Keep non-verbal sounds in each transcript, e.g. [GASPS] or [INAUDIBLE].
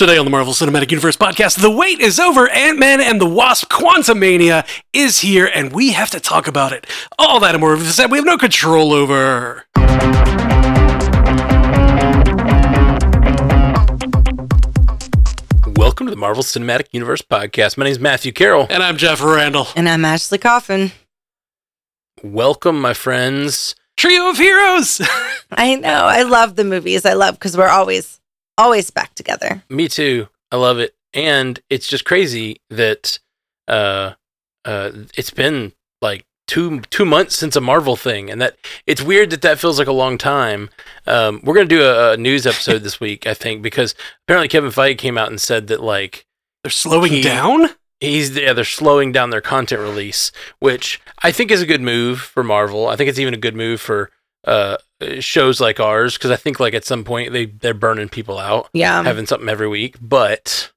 Today on the Marvel Cinematic Universe podcast, the wait is over. Ant Man and the Wasp Quantumania is here, and we have to talk about it. All that and more of that we have no control over. Welcome to the Marvel Cinematic Universe podcast. My name is Matthew Carroll. And I'm Jeff Randall. And I'm Ashley Coffin. Welcome, my friends. Trio of heroes. [LAUGHS] I know. I love the movies. I love because we're always, always back together. Me too. I love it. And it's just crazy that uh uh it's been like two two months since a Marvel thing, and that it's weird that that feels like a long time. Um, we're gonna do a, a news episode this week, I think, because apparently Kevin Feige came out and said that like They're slowing He- down? he's yeah they're slowing down their content release, which I think is a good move for Marvel. I think it's even a good move for uh shows like ours because I think like at some point they they're burning people out Yeah. having something every week, but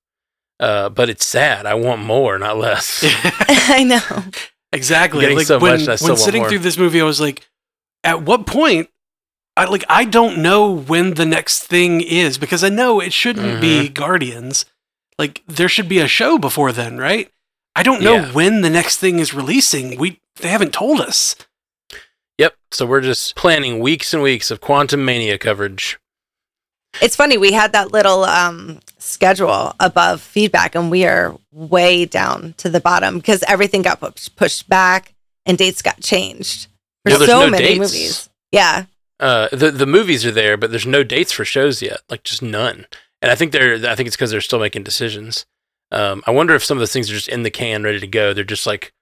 uh, but it's sad. I want more, not less. [LAUGHS] [LAUGHS] I know. exactly. Like so when, much, I still when sitting more. through this movie, I was like, at what point? I like I don't know when the next thing is because I know it shouldn't be Mm-hmm. Guardians. Like there should be a show before then, right? I don't know Yeah. when the next thing is releasing. We they haven't told us. Yep. So we're just planning weeks and weeks of Quantumania coverage. It's funny. We had that little um, schedule above feedback, and we are way down to the bottom because everything got pu- pushed back and dates got changed for Well, so no many dates. movies. Yeah. Uh, the the movies are there, but there's no dates for shows yet. Like just none. And I think they're. I think it's because they're still making decisions. Um, I wonder if some of those things are just in the can, ready to go. They're just like,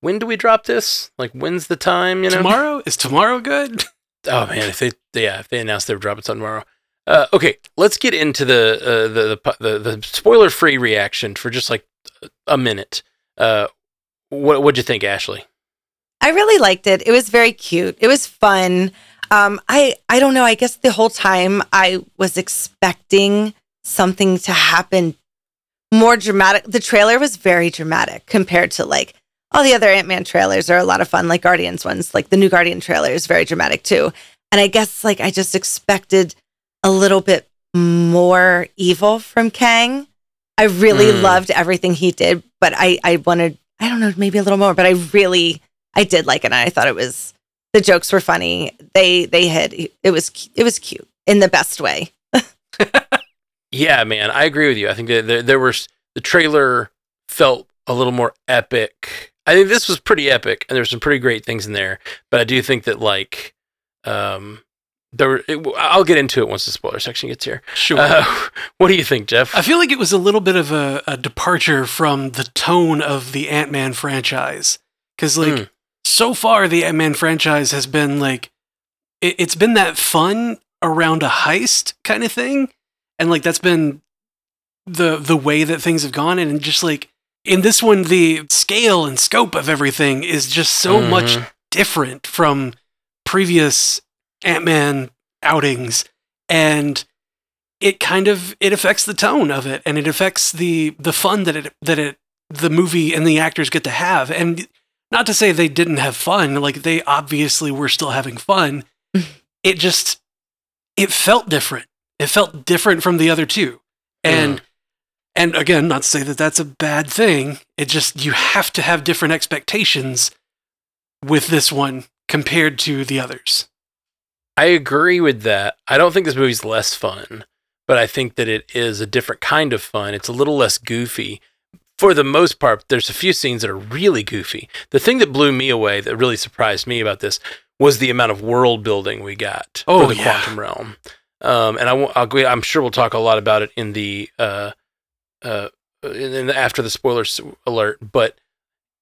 when do we drop this? Like, when's the time? You know, Tomorrow is tomorrow good? [LAUGHS] Oh man, if they yeah, if they announced they were dropping something tomorrow. Uh, okay, let's get into the uh, the, the the the spoiler free reaction for just like a minute. Uh, what what'd you think, Ashley? I really liked it. It was very cute. It was fun. Um, I I don't know. I guess the whole time I was expecting something to happen more dramatic. The trailer was very dramatic compared to like all the other Ant Man trailers are a lot of fun. Like Guardians ones, like the new Guardian trailer is very dramatic too. And I guess like I just expected a little bit more evil from Kang. I really Mm. loved everything he did, but I I wanted I don't know maybe a little more, but I really I did like it. And I thought it was the jokes were funny. They they hit. It was it was cute in the best way. [LAUGHS] Yeah, man, I agree with you. I think that there, there was the trailer felt a little more epic. I think this was pretty epic, and there's some pretty great things in there. But I do think that like, um, there. It, I'll get into it once the spoiler section gets here. Sure. Uh, [LAUGHS] what do you think, Jeff? I feel like it was a little bit of a, a departure from the tone of the Ant Man franchise. Because, like, Mm. so far, the Ant Man franchise has been like, it, it's been that fun around a heist kind of thing. And, like, that's been the the way that things have gone. And just like, in this one, the scale and scope of everything is just so much Mhm. different from previous Ant-Man outings. And it kind of it affects the tone of it and it affects the the fun that it that it the movie and the actors get to have. And not to say they didn't have fun like they obviously were still having fun. [LAUGHS] It just it felt different. It felt different from the other two. And and again not to say that that's a bad thing it just you have to have different expectations with this one compared to the others I agree with that. I don't think this movie's less fun, but I think that it is a different kind of fun. It's a little less goofy. For the most part, there's a few scenes that are really goofy. The thing that blew me away, that really surprised me about this, was the amount of world building we got Oh, for the yeah. quantum realm. Um, and I, I'll, I'm sure we'll talk a lot about it in the uh, uh, in, after the spoilers alert. But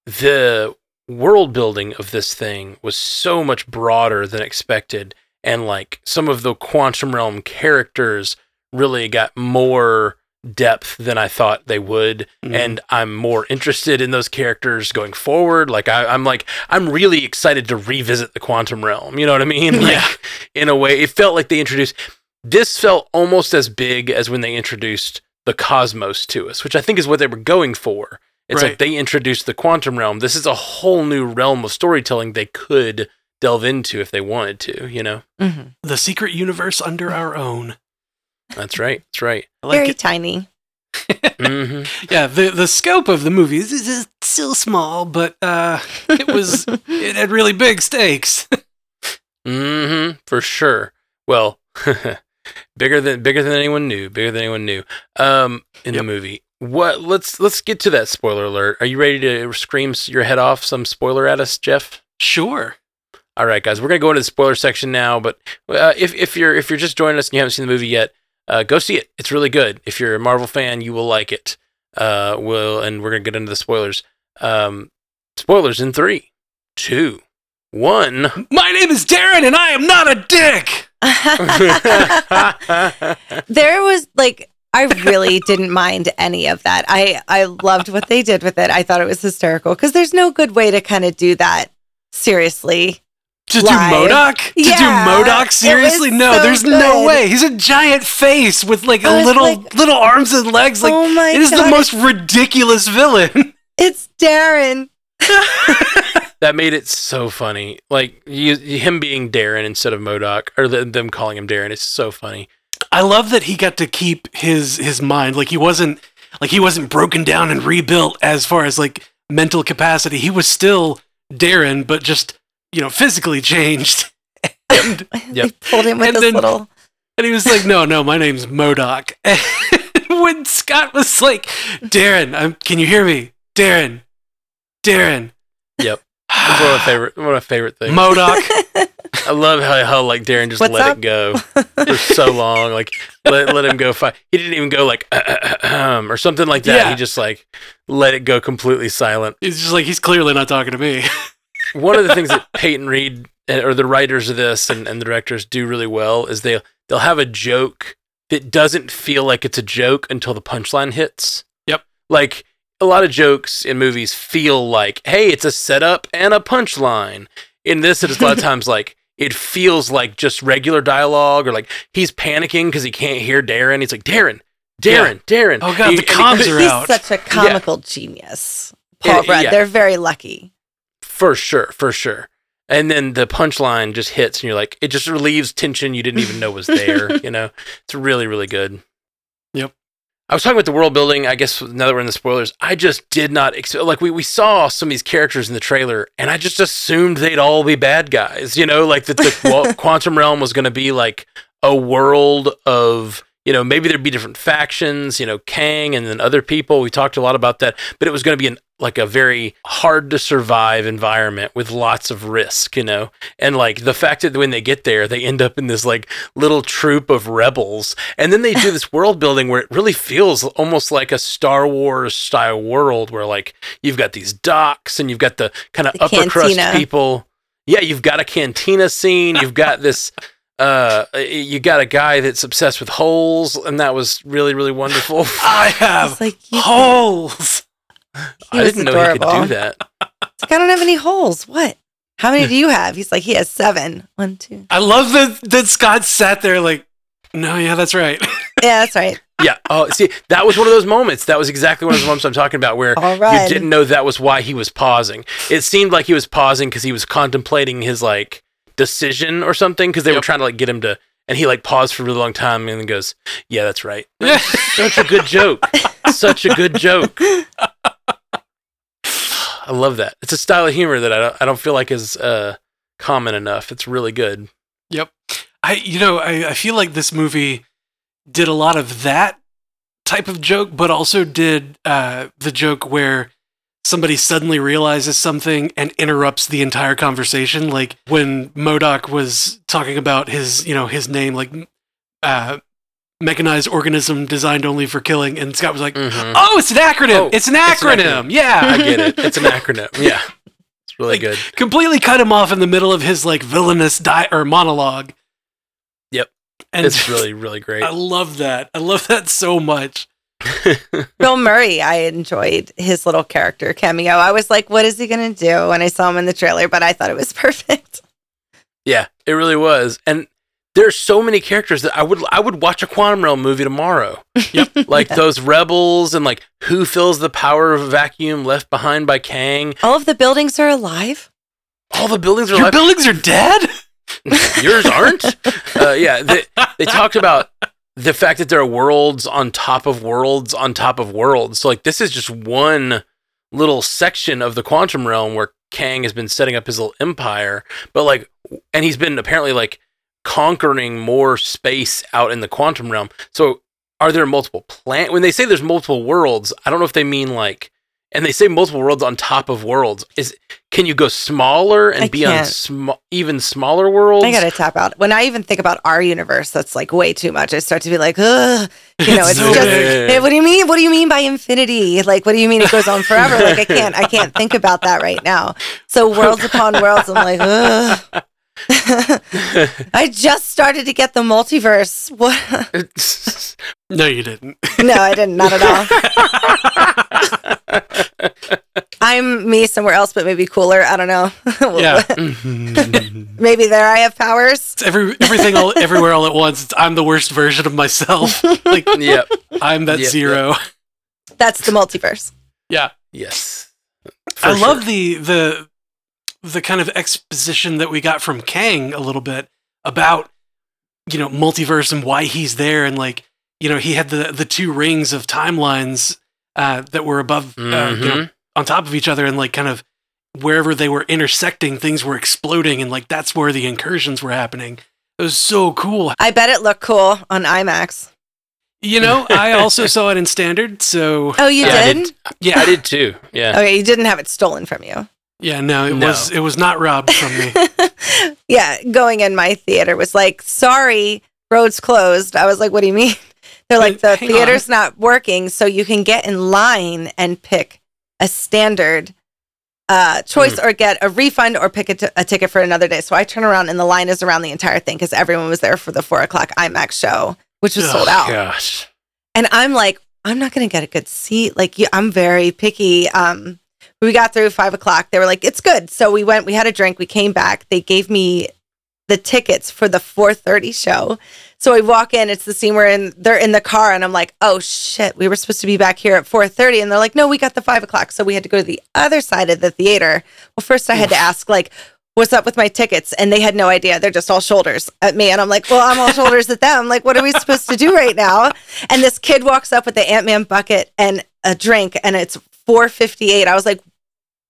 the world building of this thing was so much broader than expected and like some of the quantum realm characters really got more depth than I thought they would Mhm. and I'm more interested in those characters going forward like I, I'm like I'm really excited to revisit the quantum realm you know what I mean [LAUGHS] like Yeah. in a way it felt like they introduced this felt almost as big as when they introduced the cosmos to us which I think is what they were going for it's Right. like they introduced the quantum realm this is a whole new realm of storytelling they could delve into if they wanted to you know Mhm. the secret universe under our own That's right. That's right. I like Very it. tiny. hmm [LAUGHS] yeah, the the scope of the movie is, is still small, but uh, it was [LAUGHS] it had really big stakes. [LAUGHS] hmm For sure. Well, bigger than bigger than anyone knew. Bigger than anyone knew. Um, in the movie. What? Let's let's get to that spoiler alert. Are you ready to scream your head off some spoiler at us, Jeff? sure. All right, guys, we're gonna go into the spoiler section now. But uh, if if you're if you're just joining us and you haven't seen the movie yet, uh, go see it. It's really good. If you're a Marvel fan, you will like it. Uh, will and we're gonna get into the spoilers. Um, spoilers in three, two, one. My name is Darren, and I am not a dick. [LAUGHS] there was like I really didn't mind any of that. I I loved what they did with it. I thought it was hysterical because there's no good way to kind of do that seriously. To Live. do MODOK? To Yeah, do MODOK? Seriously? No, so there's no way. He's a giant face with like a little like, little arms and legs. Like oh my it is the most ridiculous villain. It's Darren. [LAUGHS] that made it so funny. Like you, him being Darren instead of MODOK, or the, them calling him Darren. It's so funny. I love that he got to keep his his mind. Like he wasn't like he wasn't broken down and rebuilt as far as like mental capacity. He was still Darren, but just you know physically changed. [LAUGHS] and [LAUGHS] They pulled him with And this then- little. and he was like, "No, no, my name's MODOK." [LAUGHS] When Scott was like, "Darren, I'm, can you hear me? Darren, Darren." Yep. It's one of my favorite one of my favorite things. MODOK. [LAUGHS] I love how, how like Darren just What's let up? it go for so long. Like let let him go fight. He didn't even go like um, [CLEARS THROAT] or something like that. Yeah. He just like let it go completely silent. He's just like he's clearly not talking to me. [LAUGHS] One of the things that Peyton Reed or the writers of this and, and the directors do really well is they they'll have a joke that doesn't feel like it's a joke until the punchline hits. Yep. Like a lot of jokes in movies feel like, hey, it's a setup and a punchline. In this, it is a lot of [LAUGHS] times like it feels like just regular dialogue or like he's panicking because he can't hear Darren. He's like, Darren, Darren, Darren. Oh, God, And the he- he comms could- are He's out. such a comical genius. Paul Rudd. yeah. They're very lucky. For sure, for sure. And then the punchline just hits, and you're like, it just relieves tension you didn't even know was there. [LAUGHS] you know, it's really, really good. Yep. I was talking about the world building. I guess now that we're in the spoilers, I just did not expect. Like we, we saw some of these characters in the trailer, and I just assumed they'd all be bad guys. You know, like that the qu- [LAUGHS] quantum realm was going to be like a world of you know maybe there'd be different factions. You know, Kang and then other people. We talked a lot about that, but it was going to be an like a very hard to survive environment with lots of risk, you know? And like the fact that when they get there, they end up in this like little troop of rebels. And then they do this [LAUGHS] world building where it really feels almost like a Star Wars style world where like you've got these docks and you've got the kind of upper crust people. Yeah, you've got a cantina scene, you've got this [LAUGHS] uh you got a guy that's obsessed with holes and that was really really wonderful. [LAUGHS] I have It's like holes. he I was didn't know he adorable. could do that. It's like, I don't have any holes. What? How many do you have? He's like, he has seven. One, two. I love that that Scott sat there like, no, yeah, that's right. [LAUGHS] Yeah, that's right. Yeah. Oh, see, that was one of those moments. That was exactly one of those moments I'm talking about where All right. you didn't know that was why he was pausing. It seemed like he was pausing because he was contemplating his like decision or something because they were trying to like get him to, and he like paused for a really long time and then goes, "Yeah, that's right." [LAUGHS] Such a good joke. Such a good joke. I love that. It's a style of humor that I don't, I don't feel like is uh, common enough. It's really good. Yep. I you know, I, I feel like this movie did a lot of that type of joke, but also did uh, the joke where somebody suddenly realizes something and interrupts the entire conversation. Like when MODOK was talking about his, you know, his name, like uh, mechanized organism designed only for killing, and Scott was like, Mhm. "Oh, it's an acronym! Oh, it's an it's an acronym! acronym. yeah, I get it. It's an acronym. [LAUGHS] Yeah. It's really Like, good. completely cut him off in the middle of his like villainous di- or monologue. Yep. and It's really, really great. I love that. I love that so much. [LAUGHS] Bill Murray, I enjoyed his little character cameo. I was like, what is he going to do when I saw him in the trailer? But I thought it was [LAUGHS] perfect. Yeah, it really was. And there's so many characters that I would I would watch a Quantum Realm movie tomorrow. Yep. [LAUGHS] Like those rebels and like who fills the power of a vacuum left behind by Kang. All of the buildings are alive. All the buildings are Your like buildings are dead? yours aren't. Uh, yeah, they, they talked about the fact that there are worlds on top of worlds on top of worlds. So like this is just one little section of the quantum realm where Kang has been setting up his little empire, but like and he's been apparently like conquering more space out in the quantum realm. So are there multiple planet when they say there's multiple worlds, I don't know if they mean like and they say multiple worlds on top of worlds. Is can you go smaller and I be on can't. sm- even smaller worlds? I gotta tap out. When I even think about our universe, that's like way too much. I start to be like, ugh, you know, It's it's just. eh, What do you mean? What do you mean by infinity? Like, what do you mean it goes on forever? Like, I can't, I can't think about that right now. So worlds upon worlds, I'm like, ugh. [LAUGHS] I just started to get the multiverse. What? [LAUGHS] No, you didn't. no, I didn't. Not at all. [LAUGHS] I'm me somewhere else, but maybe cooler. I don't know. Yeah. Mm-hmm. maybe there I have powers. It's every everything all everywhere all at once. It's, I'm the worst version of myself. Like yep. I'm that Yep, zero. That's the multiverse. Yeah. Yes. For I sure. love the the the kind of exposition that we got from Kang a little bit about you know multiverse and why he's there and like you know he had the the two rings of timelines uh, that were above uh, you know, Mhm. on top of each other and like kind of wherever they were intersecting things were exploding and like that's where the incursions were happening. It was so cool. I bet it looked cool on IMAX. You know, I also saw it in standard, so Oh, you Yeah, I did? did. Yeah, I did too. Yeah. Okay, you didn't have it stolen from you. Yeah, no, it No. was it was not robbed from me. [LAUGHS] yeah, going in my theater was like, sorry, roads closed. I was like, what do you mean? [LAUGHS] They're like, the hang theater's not working, so you can get in line and pick a standard uh, choice or get a refund or pick a, t- a ticket for another day. So I turn around and the line is around the entire thing because everyone was there for the four o'clock IMAX show, which was sold Oh, out. Gosh. And I'm like, I'm not going to get a good seat. Like, you, I'm very picky. Um, we got through five o'clock. They were like, it's good. So we went, we had a drink, we came back. They gave me the tickets for the 4:30 show. So I walk in, it's the scene where in, they're in the car, and I'm like, oh shit, we were supposed to be back here at 4:30, and they're like, no, we got the five o'clock. So we had to go to the other side of the theater. Well, first I had to ask like. What's up with my tickets? And they had no idea. They're just all shoulders at me. And I'm like, well, I'm all [LAUGHS] shoulders at them. Like, what are we supposed to do right now? And this kid walks up with the Ant Man bucket and a drink, and it's 4:58. I was like,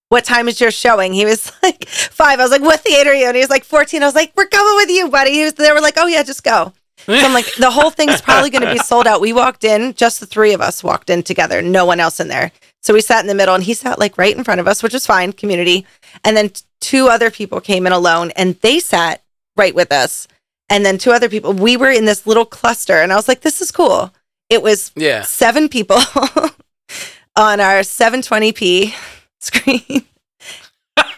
"What time is your showing?" He was [LAUGHS] like, five. I was like, "What theater are you?" And he was like, 14. I was like, "We're coming with you, buddy." He was. They were like, "Oh yeah, just go." So I'm like, the whole thing's probably going to be sold out. We walked in, just the three of us walked in together, no one else in there. So we sat in the middle, and he sat like right in front of us, which was fine, community. And then two other people came in alone, and they sat right with us. And then two other people. We were in this little cluster, and I was like, "This is cool." It was Yeah. seven people [LAUGHS] on our 720p [LAUGHS] screen,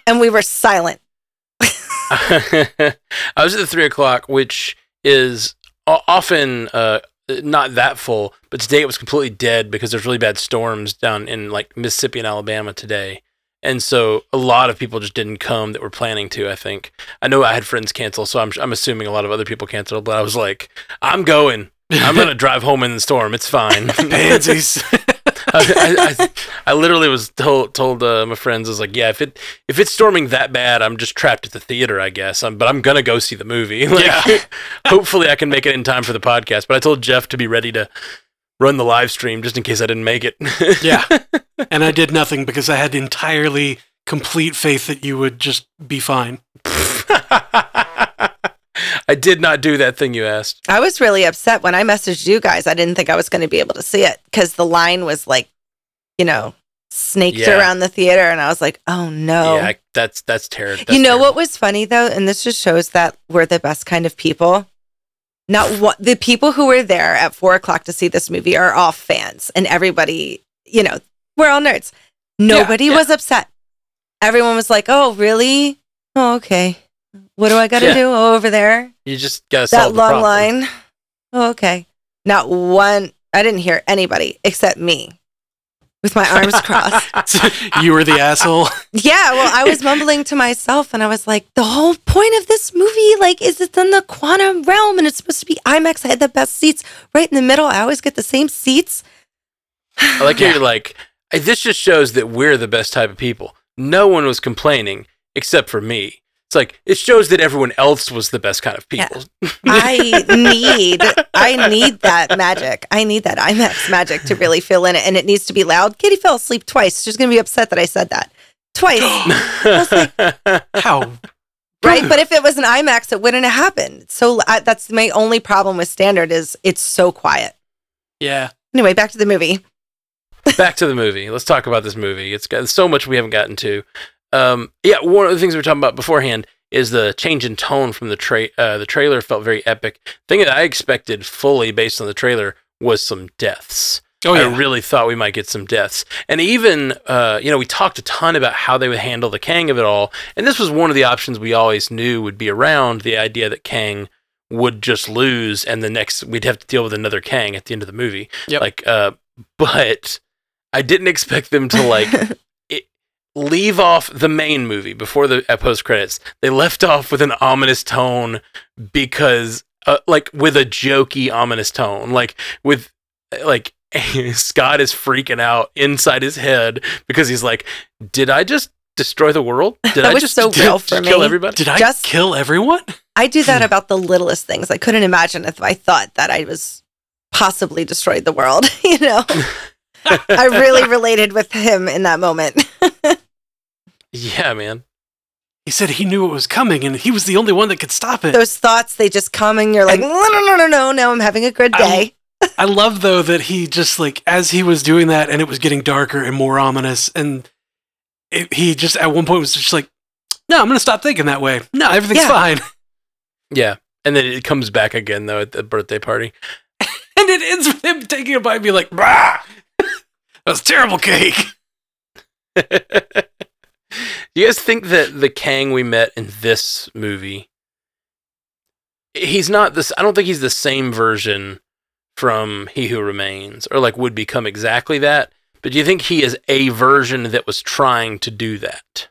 and we were silent. [LAUGHS] I was at the three o'clock, which is often uh, not that full, but today it was completely dead because there's really bad storms down in like Mississippi and Alabama today. And so a lot of people just didn't come that were planning to, I think. I know I had friends cancel, so I'm, I'm assuming a lot of other people canceled, but I was like, I'm going. I'm going [LAUGHS] to drive home in the storm. It's fine. Pansies. I, I, I literally was told told uh, my friends I was like, yeah, if it if it's storming that bad, I'm just trapped at the theater, I guess. Um, but I'm gonna go see the movie. [LAUGHS] Like, Yeah. [LAUGHS] hopefully, I can make it in time for the podcast. But I told Jeff to be ready to run the live stream just in case I didn't make it. [LAUGHS] yeah. And I did nothing because I had entirely complete faith that you would just be fine. I did not do that thing you asked. I was really upset when I messaged you guys. I didn't think I was going to be able to see it because the line was like, you know, snaked Yeah. around the theater, and I was like, oh no. Yeah, I- that's that's terrible. you know what was funny though, and this just shows that we're the best kind of people. Not what the people who were there at four o'clock to see this movie are all fans, and everybody, you know, we're all nerds. Nobody yeah. was upset. Everyone was like, "Oh, really? Oh, okay. What do I got to Yeah. do over there? You just gotta That solve the long problem. line? Oh, okay. Not one. I didn't hear anybody except me with my arms [LAUGHS] crossed. [LAUGHS] you were the asshole. Yeah, well, I was mumbling to myself and I was like, the whole point of this movie, like, is it's in the quantum realm and it's supposed to be IMAX. I had the best seats right in the middle. I always get the same seats. I like how you're like, "Hey, this just shows that we're the best type of people. No one was complaining except for me. It's like it shows that everyone else was the best kind of Yeah. people. [LAUGHS] I need I need that magic. I need that IMAX magic to really feel in it. And it needs to be loud. Katie fell asleep twice. She's gonna be upset that I said that. Twice. [GASPS] How? right? But if it was an IMAX, it wouldn't have happened. So I, that's my only problem with standard is it's so quiet. Yeah. Anyway, back to the movie. Back to the movie. Let's talk about this movie. It's got so much we haven't gotten to. Um, yeah, one of the things we were talking about beforehand is the change in tone from the tra- uh, the trailer felt very epic. thing that I expected fully based on the trailer was some deaths. Oh yeah. I really thought we might get some deaths. And even, uh, you know, we talked a ton about how they would handle the Kang of it all. And this was one of the options we always knew would be around the idea that Kang would just lose and the next, we'd have to deal with another Kang at the end of the movie. Yep. Like, uh, but I didn't expect them to like [LAUGHS] leave off the main movie before the post credits. They left off with an ominous tone because, uh, like, with a jokey ominous tone, like with like [LAUGHS] Scott is freaking out inside his head because he's like, "Did I just destroy the world? [LAUGHS] Did That I was just so [LAUGHS] did- real just for kill me. everybody?" Did I Just- kill everyone? I do that about the littlest things. I couldn't imagine if I thought that I was possibly destroyed the world. You know, I really related with him in that moment. Yeah, man. He said he knew it was coming and he was the only one that could stop it. Those thoughts, they just come and you're like, And- no, no, no, no, no. Now I'm having a good I- day. I love though that he just like as he was doing that and it was getting darker and more ominous and it, he just at one point was just like, "No, I'm gonna stop thinking that way. No, everything's Yeah. fine." [LAUGHS] Yeah, and then it comes back again though at the birthday party. [LAUGHS] And it ends with him taking a bite and being like, "Bah, [LAUGHS] that was terrible cake." Do you guys think that the Kang we met in this movie he's not this I don't think he's the same version from He Who Remains or like would become exactly that, but do you think he is a version that was trying to do that?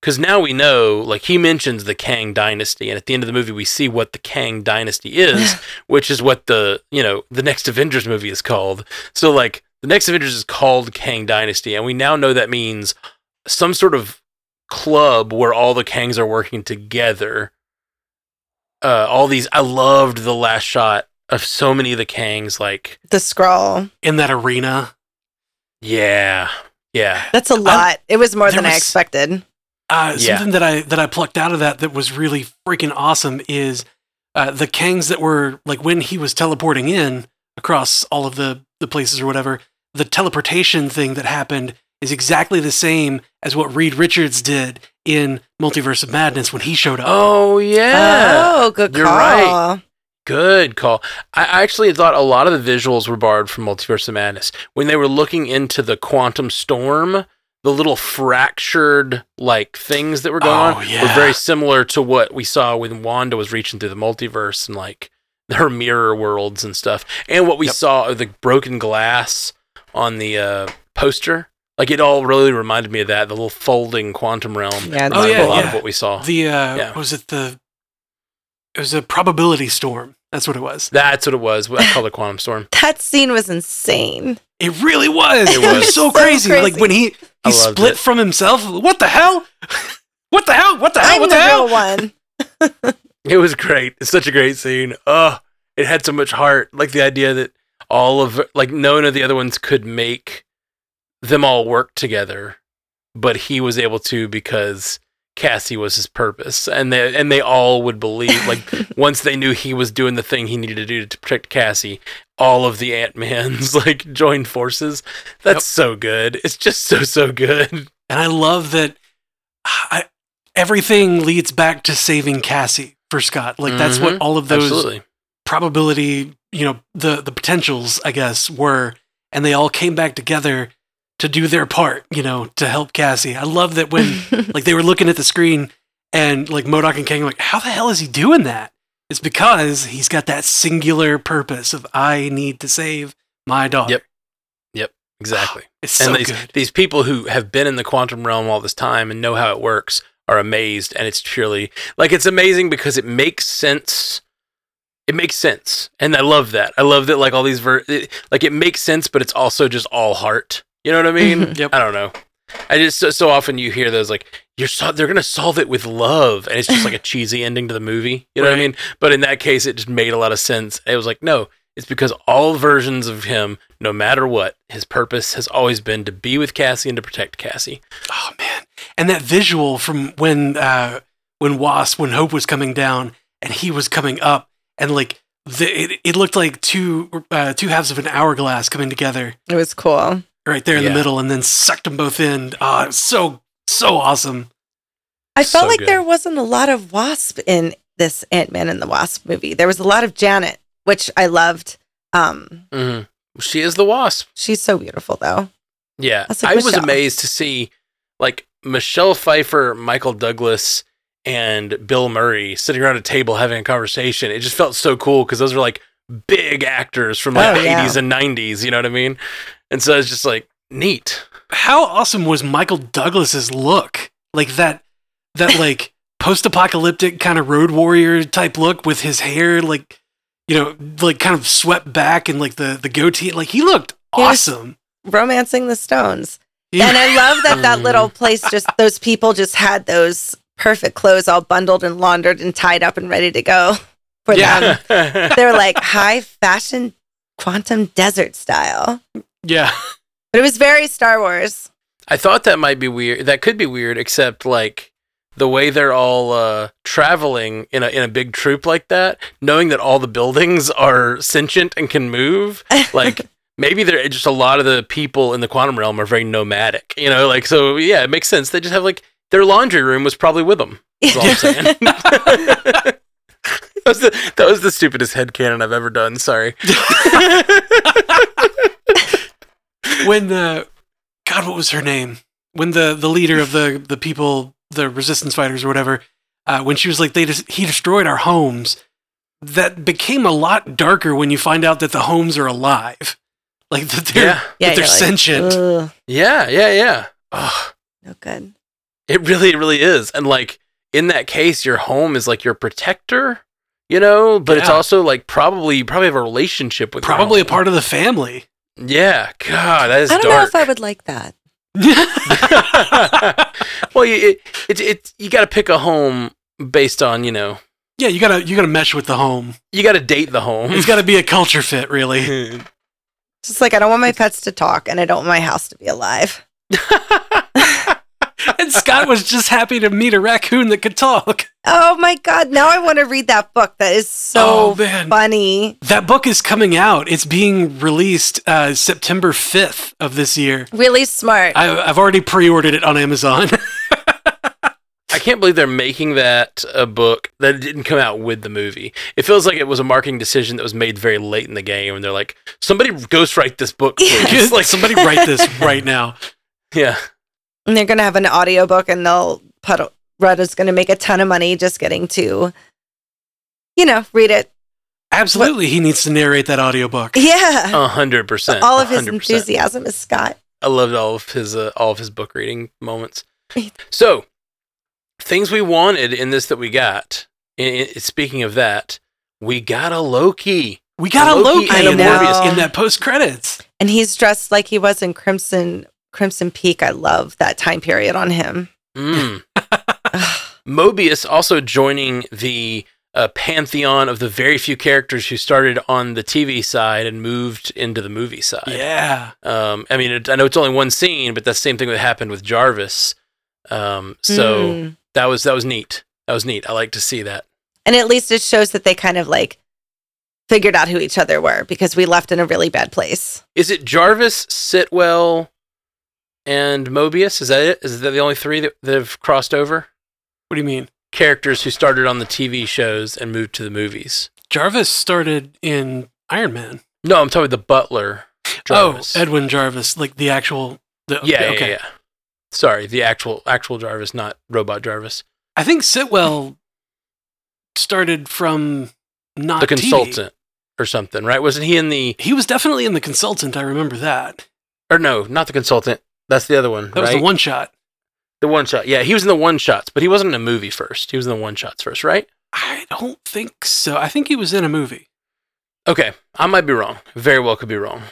Cuz now we know like he mentions the Kang dynasty and at the end of the movie we see what the Kang dynasty is, which is what the, you know, the next Avengers movie is called. So like the next Avengers is called Kang Dynasty and we now know that means some sort of club where all the Kangs are working together. Uh, all these, I loved the last shot of so many of the Kangs. Like, The scroll. In that arena, yeah, yeah, That's a lot. it was more there than I expected. uh, Yeah. something that I that I plucked out of that that was really freaking awesome is uh, the Kangs that were like when he was teleporting in across all of the the places or whatever. The teleportation thing that happened is exactly the same as what Reed Richards did in Multiverse of Madness when he showed up. Oh yeah, oh, good you're call. right. good call. I I actually thought a lot of the visuals were borrowed from Multiverse of Madness when they were looking into the quantum storm. The little fractured like things that were going Oh, on were very similar to what we saw when Wanda was reaching through the multiverse and like her mirror worlds and stuff, and what we Yep. saw of the broken glass on the uh, poster. Like it all really reminded me of that, the little folding quantum realm. Yeah, Oh, reminded me yeah, a lot yeah. of what we saw. The uh, Yeah. was it the? It was a probability storm. That's what it was. That's what it was. I call it quantum storm. [LAUGHS] That scene was insane. It really was. It It was, was. so So crazy. Like when he he split it. from himself. What the hell? [LAUGHS] What the hell? What the hell? I'm What the the hell? real one. [LAUGHS] It was great. It's such a great scene. Oh, it had so much heart. Like the idea that all of like none of the other ones could make them all work together, but he was able to because Cassie was his purpose, and they and they all would believe. Like [LAUGHS] once they knew he was doing the thing he needed to do to protect Cassie, all of the Ant Mans [LAUGHS] like joined forces. That's Yep. so good. It's just so so good. And I love that I, everything leads back to saving Cassie for Scott. Like that's Mhm. what all of those Absolutely. probability, you know, the the potentials, I guess, were, and they all came back together to do their part, you know, to help Cassie. I love that when [LAUGHS] like they were looking at the screen and like MODOK and Kang were like, how the hell is he doing that? It's because he's got that singular purpose of I need to save my daughter. Yep. Yep. Exactly. [GASPS] It's so and these, good. these people who have been in the quantum realm all this time and know how it works are amazed and it's truly like it's amazing because it makes sense it makes sense and i love that i love that like all these ver- it, like it makes sense but it's also just all heart you know what i mean Yep. i don't know I just so, so often you hear those like you're so, they're gonna solve it with love, and it's just like a [LAUGHS] cheesy ending to the movie. You know what I mean? But in that case, it just made a lot of sense. It was like no, it's because all versions of him, no matter what, his purpose has always been to be with Cassie and to protect Cassie. Oh man, and that visual from when uh, when Wasp when Hope was coming down and he was coming up, and like the, it, it looked like two uh, two halves of an hourglass coming together It was cool. Right there in Yeah. the middle, and then sucked them both in. It was so so awesome. I felt So like good. there wasn't a lot of Wasp in this Ant Man and the Wasp movie. There was a lot of Janet, which I loved. Um, hmm She is the Wasp. she's so beautiful, though. Yeah, That's like I was amazed to see like Michelle Pfeiffer, Michael Douglas, and Bill Murray sitting around a table having a conversation. It just felt so cool because those are like big actors from like Oh, the yeah. 80s and 90s. You know what I mean? And so it's just like neat. How awesome was Michael Douglas's look? Like that that [LAUGHS] like post-apocalyptic kind of road warrior type look with his hair like you know like kind of swept back and like the the goatee like he looked Yes. awesome. Romancing the Stones. Yeah. And I love that that [LAUGHS] little place just those people just had those perfect clothes all bundled and laundered and tied up and ready to go for Yeah. them. [LAUGHS] They were like high fashion quantum desert style. Yeah. But it was very Star Wars. I thought that might be weird. That could be weird, except like the way they're all uh, traveling in a in a big troop like that, knowing that all the buildings are sentient and can move. [LAUGHS] Like maybe they're just a lot of the people in the quantum realm are very nomadic. You know, like so. Yeah, it makes sense. They just have like their laundry room was probably with them. That's all I'm saying. [LAUGHS] [LAUGHS] that, was the, that was the stupidest headcanon I've ever done. Sorry. When the God, what was her name? When the the leader of the the people, the resistance fighters or whatever, uh, when she was like, they just he destroyed our homes. That became a lot darker when you find out that the homes are alive, like that they're Yeah. Yeah, they're you're like, sentient. Yeah, yeah, yeah. Ugh. no good. It really, it really is. And like in that case, your home is like your protector, you know, but it's also like probably you probably have a relationship with your Probably a part of the family. Yeah, God, that is I don't know if I would like that. [LAUGHS] well, you it, it, it you got to pick a home based on you know yeah, you gotta you gotta mesh with the home. you got to date the home. It's got to be a [LAUGHS] culture fit, really. [LAUGHS] Just like I don't want my pets to talk and I don't want my house to be alive. [LAUGHS] and Scott was just happy to meet a raccoon that could talk. Oh my god, now I want to read that book. That is so oh man, funny. that book is coming out. It's being released uh, September fifth of this year. Really smart. I, I've already pre-ordered it on Amazon. [LAUGHS] I can't believe they're making that a book that didn't come out with the movie. It feels like it was a marketing decision that was made very late in the game, and they're like, "Somebody ghostwrite this book, [LAUGHS] please." like somebody write this right now. yeah, and they're going to have an audiobook and they'll put Retta's going to make a ton of money just getting to you know, read it. Absolutely, he needs to narrate that audiobook. Yeah. a hundred percent. all of his 100%. enthusiasm is Scott. I loved all of his uh, all of his book reading moments. So, things we wanted in this that we got. I- I- speaking of that, we got a Loki. We got a Loki Loki and a Mobius. in that post credits. And he's dressed like he was in Crimson Crimson Peak. I love that time period on him. Mm. [LAUGHS] Mobius also joining the uh, pantheon of the very few characters who started on the TV side and moved into the movie side. Yeah, Um, I mean, it, I know it's only one scene, but that's the same thing that happened with Jarvis. Um, so Mm. that was that was neat. That was neat. I like to see that. And at least it shows that they kind of like figured out who each other were because we left in a really bad place. Is it Jarvis, Sitwell, and Mobius? Is that it? Is that the only three that, that have crossed over? what do you mean? Characters who started on the TV shows and moved to the movies. Jarvis started in Iron Man. No, I'm talking about the Butler. Jarvis. Oh, Edwin Jarvis, like the actual. The, yeah, okay. yeah, yeah. Sorry, the actual actual Jarvis, not robot Jarvis. I think Sitwell started from not the TV. consultant or something, right? Wasn't he in the He was definitely in the consultant. I remember that. or no, not the consultant. That's the other one, That was right? the one shot. The one shot. Yeah, he was in the one shots, but he wasn't in a movie first. He was in the one shots first, right? I don't think so. I think he was in a movie. Okay, I might be wrong. Very well could be wrong.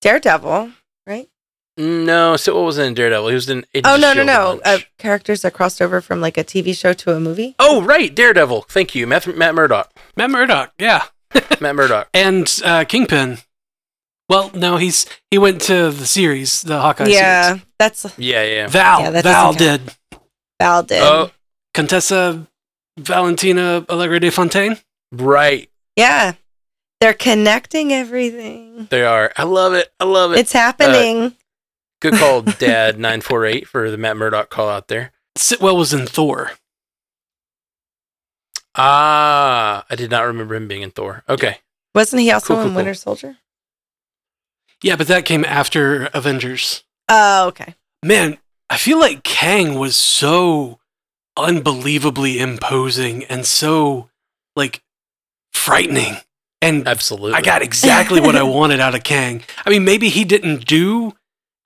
Daredevil, right? No, so what was in Daredevil? He was in. Agents Oh no no no! Uh, characters that crossed over from like a TV show to a movie. oh right, Daredevil. Thank you, Matt, Matt Murdock. Matt Murdock, yeah, Matt Murdock. [LAUGHS] and uh, Kingpin. Well, no, he's he went to the series, the Hawkeye series. yeah, series. that's Yeah, yeah. Val, Yeah, that Val doesn't did. Val did. Oh, Contessa Valentina Allegra de Fontaine. right. Yeah, they're connecting everything. They are. I love it. I love it. It's happening. Good call, Dad. [LAUGHS] Nine four eight for the Matt Murdock call out there. Sitwell was in Thor. Ah, I did not remember him being in Thor. Okay. Wasn't he also Cool, cool, in cool. Winter Soldier? Yeah, but that came after Avengers. Oh, okay. Man, I feel like Kang was so unbelievably imposing and so like frightening. And Absolutely. I got exactly what I [LAUGHS] wanted out of Kang. I mean, maybe he didn't do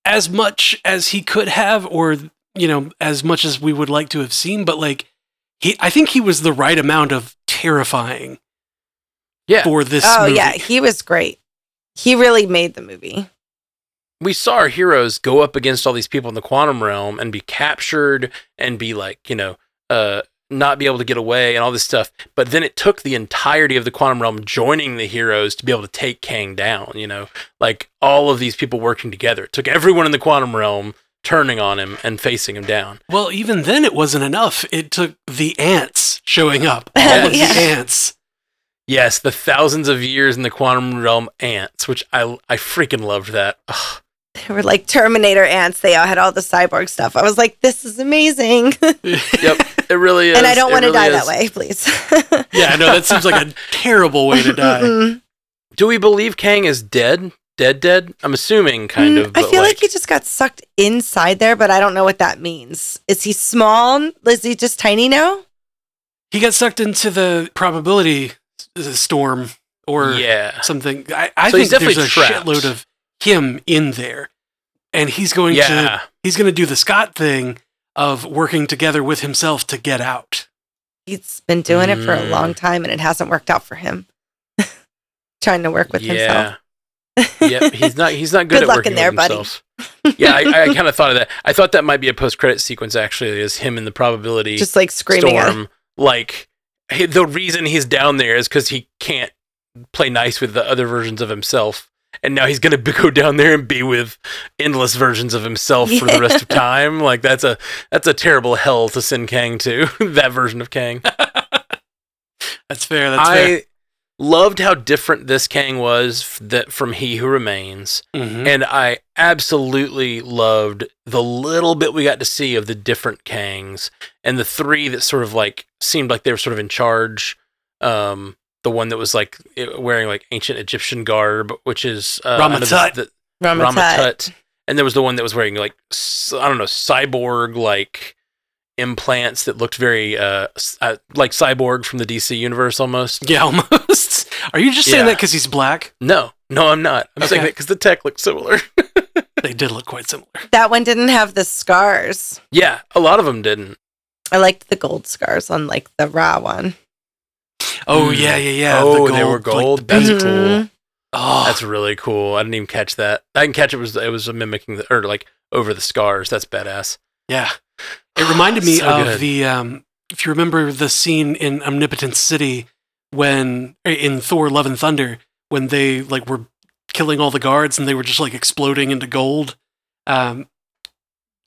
as much as he could have, or you know, as much as we would like to have seen, but like he I think he was the right amount of terrifying Yeah. for this oh movie. yeah, he was great. He really made the movie. we saw our heroes go up against all these people in the quantum realm and be captured and be like, you know, uh, not be able to get away and all this stuff. But then it took the entirety of the quantum realm joining the heroes to be able to take Kang down, you know, like all of these people working together. It took everyone in the quantum realm turning on him and facing him down. Well, even then it wasn't enough. It took the ants showing up. [LAUGHS] All of the ants. Yes, the thousands of years in the quantum realm ants, which I I freaking loved that. Ugh. They were like Terminator ants. They all had all the cyborg stuff. I was like, this is amazing. [LAUGHS] Yep, it really is. and I don't want to really die is. that way, please. [LAUGHS] Yeah, no, that seems like a terrible way to die. Mm-mm. Do we believe Kang is dead? Dead, dead? I'm assuming, kind Mm, of. I feel like, he just got sucked inside there, but I don't know what that means. Is he small? Is he just tiny now? He got sucked into the probability s- storm or yeah, something. I, I So he's think there's a trapped. shitload of him in there, and he's going to he's going to do the Scott thing of working together with himself to get out. He's been doing it for a Mm. long time and it hasn't worked out for him. [LAUGHS] Trying to work with himself. Yeah, yep. He's not. He's not [LAUGHS] good, Good at luck working in there, with buddy. yeah, I, I [LAUGHS] kind of thought of that. I thought that might be a post-credit sequence. Actually, is him in the probability Just like screaming at storm. Like he- the reason he's down there is because he can't play nice with the other versions of himself. And now he's gonna go down there and be with endless versions of himself for the [LAUGHS] rest of time. Like that's a that's a terrible hell to send Kang to. [LAUGHS] that version of Kang. [LAUGHS] That's fair. That's I fair. Loved how different this Kang was f- that from He Who Remains, Mhm. and I absolutely loved the little bit we got to see of the different Kangs and the three that sort of like seemed like they were sort of in charge. Um, the one that was like wearing like ancient Egyptian garb, which is uh, I know this- Ramatut. the- Ramatut. Ramatut. And there was the one that was wearing like I don't know cyborg like implants that looked very uh, uh like cyborg from the DC universe almost. yeah, almost. Are you just saying Yeah. that because he's black? No, no, I'm not. I'm saying Okay. that because the tech looks similar. [LAUGHS] They did look quite similar. That one didn't have the scars. yeah, a lot of them didn't. I liked the gold scars on like the raw one. Oh Mm. yeah, yeah, yeah. Oh, the they were like, gold? the That's cool. Mhm. Oh, That's really cool. I didn't even catch that. I didn't catch it was it was mimicking the or like over the scars. That's badass. yeah. [SIGHS] It reminded me So of good. the um, if you remember the scene in Omnipotent City when in Thor: Love and Thunder when they like were killing all the guards and they were just like exploding into gold. Um,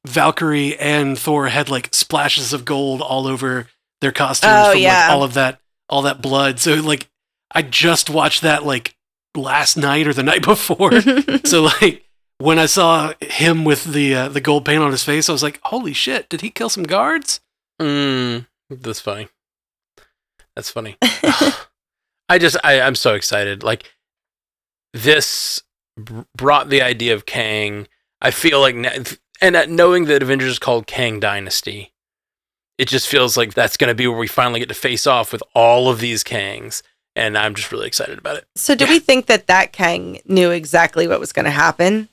Valkyrie and Thor had like splashes of gold all over their costumes Oh, from yeah. like all of that all that blood. So like I just watched that like last night or the [LAUGHS] night before. [LAUGHS] so like when I saw him with the uh, the gold paint on his face, I was like, "Holy shit! Did he kill some guards?" Mm, that's funny. That's funny. I just I I'm so excited. Like this br- brought the idea of Kang. I feel like na- and uh, knowing that Avengers is called Kang Dynasty, it just feels like that's going to be where we finally get to face off with all of these Kangs, and I'm just really excited about it. So, do we think that that Kang knew exactly what was going to happen?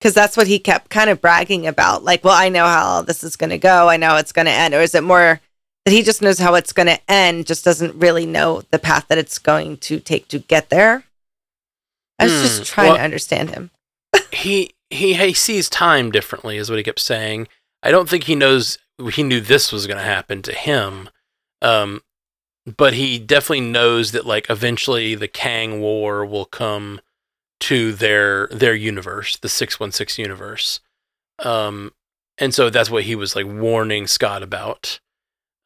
Because that's what he kept kind of bragging about. Like, well, I know how all this is going to go. I know it's going to end. Or is it more that he just knows how it's going to end, just doesn't really know the path that it's going to take to get there? I was Hmm, just trying well- to understand him. [LAUGHS] he he he sees time differently, is what he kept saying. I don't think he knows he knew this was going to happen to him, um, but he definitely knows that like eventually the Kang War will come to their their universe, the six one six universe, um, and so that's what he was like warning Scott about.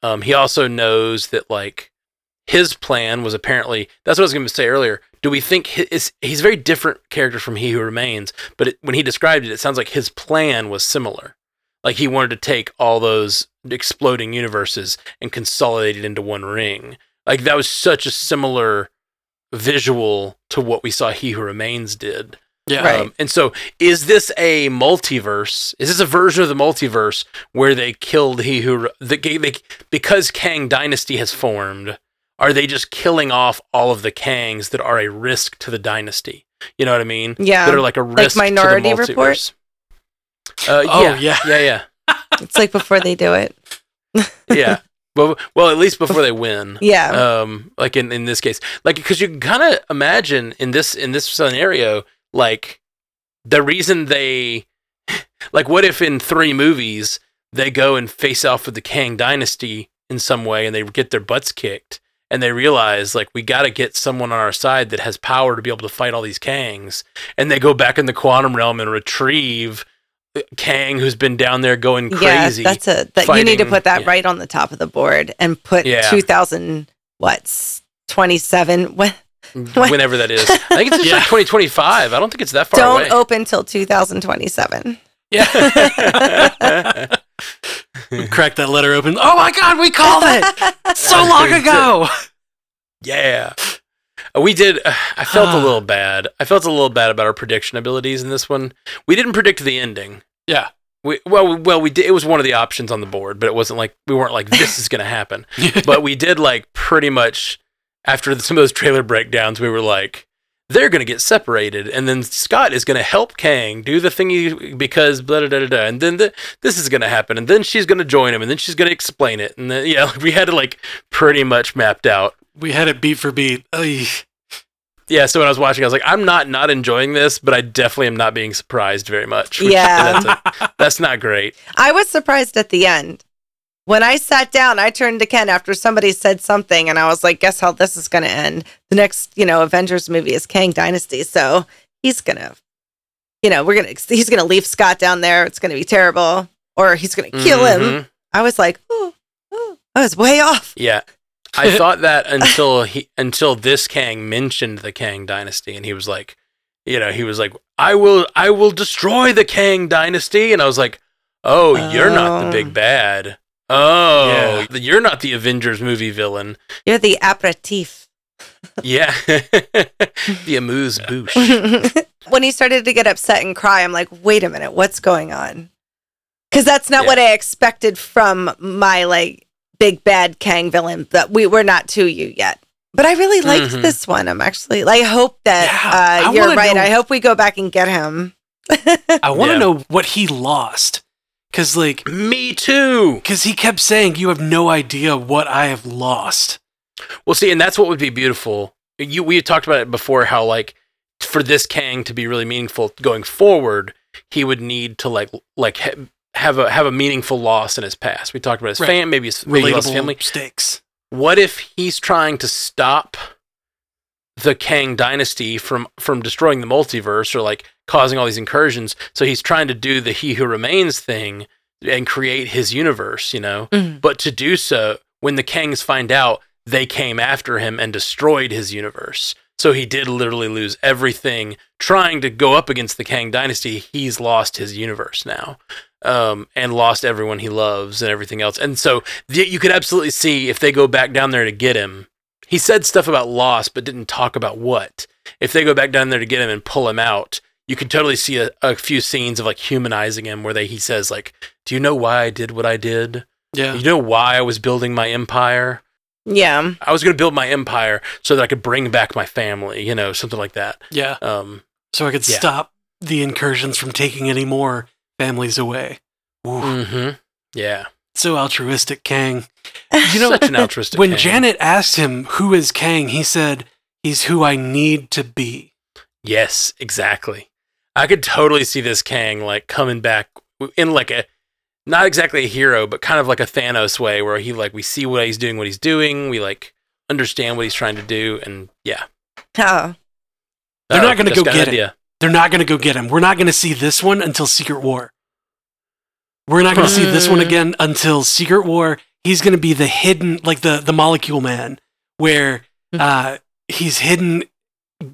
Um, he also knows that like his plan was apparently that's what I was going to say earlier. Do we think his, he's a very different character from He Who Remains? But it, when he described it, it sounds like his plan was similar. Like he wanted to take all those exploding universes and consolidate it into one ring. Like that was such a similar visual to what we saw He Who Remains did. Yeah. Right. Um, and so, is this a multiverse? Is this a version of the multiverse where they killed he who the they, because Kang Dynasty has formed? Are they just killing off all of the Kangs that are a risk to the dynasty? You know what I mean? Yeah. that are like a risk Minority to the Report? multiverse. Uh, Oh, yeah, yeah. yeah, yeah, It's like before they do it. [LAUGHS] yeah. Well, well, at least before they win. Yeah. um like in, in this case like because you can kind of imagine in this in this scenario like the reason they like what if in three movies they go and face off with the kang dynasty in some way and they get their butts kicked and they realize like we got to get someone on our side that has power to be able to fight all these kangs and they go back in the quantum realm and retrieve uh, kang who's been down there going crazy Yeah, that's a that you need to put that yeah. right on the top of the board and put Yeah. 2000 what 27 what What? [LAUGHS] whenever that is [LAUGHS] i think it's just Yeah. like 2025 i don't think it's that far away. don't away open till 2027 Yeah. [LAUGHS] Crack that letter open. Oh my god, we called it so long ago. Yeah. We did. Uh, I felt a little bad. I felt a little bad about our prediction abilities in this one. We didn't predict the ending. Yeah. We well, we- well, we did. It was one of the options on the board, but it wasn't like we weren't like this is going to happen. But we did like pretty much after some of those trailer breakdowns. We were like, they're going to get separated, and then Scott is going to help Kang do the thing he, because blah da da da, da and then the, this is going to happen, and then she's going to join him, and then she's going to explain it, and then [LAUGHS] yeah, we had it like pretty much mapped out. we had it beat for beat. Ay. Yeah, so when I was watching, I was like, I'm not not enjoying this, but I definitely am not being surprised very much. Yeah. that's, a- that's not great. i was surprised at the end when i sat down i turned to ken after somebody said something and i was like guess how this is going to end the next you know avengers movie is kang dynasty so he's gonna you know we're gonna he's gonna leave scott down there it's gonna be terrible or he's gonna kill him Mhm. i was like oh, oh i was way off Yeah, I thought that until he until this Kang mentioned the Kang dynasty, and he was like, you know, he was like, I will, I will destroy the Kang dynasty, and I was like, oh, you're not the Oh. big bad. Oh, Yeah. you're not the Avengers movie villain. you're the aperitif Yeah, [LAUGHS] the amuse bouche. [LAUGHS] when he started to get upset and cry, I'm like, wait a minute, what's going on? Because that's not Yeah. what I expected from my like big bad Kang villain. That we were not to you yet. But I really liked Mhm. this one. I'm actually like, I hope that Yeah, uh, I you're right. know- I hope we go back and get him. [LAUGHS] I want to Yeah. know what he lost. Cause like Me too. because he kept saying you have no idea what I have lost. Well, see, and that's what would be beautiful. You we had talked about it before how like for this Kang to be really meaningful going forward, he would need to like like ha- have a have a meaningful loss in his past. We talked about his Right. fam, maybe his Relatable family. stakes. What if he's trying to stop the Kang dynasty from from destroying the multiverse or like causing all these incursions? So he's trying to do the He Who Remains thing and create his universe, you know. Mhm. But to do so, when the Kangs find out, they came after him and destroyed his universe. So he did literally lose everything trying to go up against the Kang dynasty. He's lost his universe now. Um, and lost everyone he loves and everything else. And so th- you could absolutely see if they go back down there to get him. He said stuff about loss, but didn't talk about what. If they go back down there to get him and pull him out, you could totally see a, a few scenes of like humanizing him where they he says like, "Do you know why I did what I did? Yeah. You know why I was building my empire? Yeah. I was going to build my empire so that I could bring back my family, you know, something like that. Yeah. Um, So I could Yeah. stop the incursions from taking any more families away. Ooh, hmm Yeah. So altruistic, Kang. [LAUGHS] You know, Such an altruistic when Kang. Janet asked him who is Kang, he said, "He's who I need to be." Yes, exactly. I could totally see this Kang like coming back in like a not exactly a hero, but kind of like a Thanos way, where he like we see what he's doing, what he's doing, we like understand what he's trying to do, and yeah, Oh, They're Uh, not gonna go got an get him. They're not going to go get him. We're not going to see this one until Secret War. We're not going to see this one Hmm. again until Secret War. He's going to be the hidden, like the the Molecule Man, where uh, he's hidden,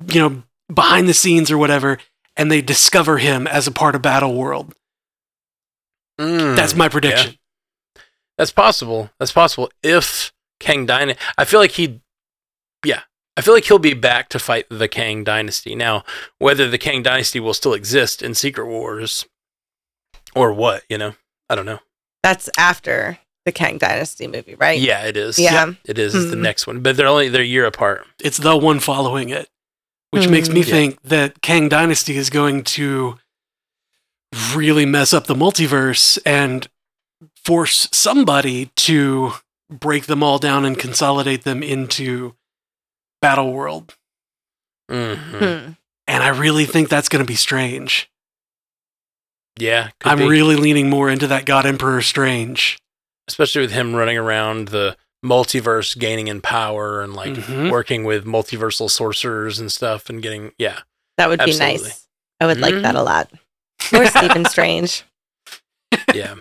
you know, behind the scenes or whatever, and they discover him as a part of Battle World. Mm, That's my prediction. That's possible. That's possible. If Kang Dynasty, I feel like he, yeah, I feel like he'll be back to fight the Kang Dynasty. Now, whether the Kang Dynasty will still exist in Secret Wars, or what, you know, I don't know. that's after the Kang Dynasty movie, right? Yeah, it is. Yeah. it is. It's the Hmm. next one, but they're only they're a year apart. It's the one following it, which makes me Hmm. Yeah. think that Kang Dynasty is going to really mess up the multiverse and force somebody to break them all down and consolidate them into Battle World. hmm Hmm. And I really think that's going to be strange. Yeah, could I'm be. really leaning more into that God Emperor Strange. especially with him running around the multiverse, gaining in power, and like Mhm. working with multiversal sorcerers and stuff, and getting yeah. That would be nice. I would like Mhm. that a lot. [LAUGHS] Or Stephen Strange. yeah.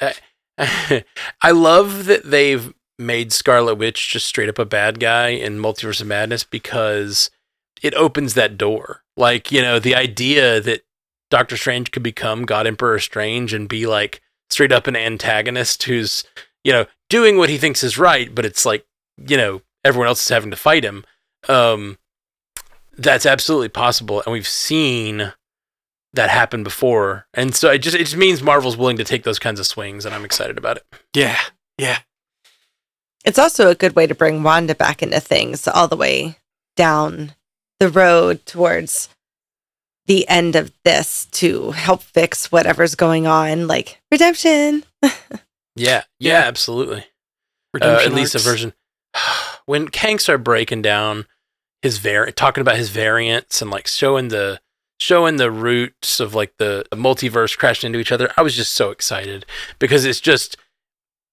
I, [LAUGHS] I love that they've made Scarlet Witch just straight up a bad guy in Multiverse of Madness because it opens that door. Like, you know, the idea that Doctor Strange could become God Emperor Strange and be like straight up an antagonist who's, you know, doing what he thinks is right, but it's like, you know, everyone else is having to fight him. Um, that's absolutely possible. And we've seen that happened before. And so it just it just means Marvel's willing to take those kinds of swings and I'm excited about it. Yeah, yeah. It's also a good way to bring Wanda back into things all the way down the road towards the end of this to help fix whatever's going on, like redemption. [LAUGHS] Yeah. Yeah, Yeah. absolutely. Uh, Redemption at least a version [SIGHS] when Kang started breaking down his var talking about his variants and like showing the showing the roots of like the multiverse crashing into each other, I was just so excited because it's just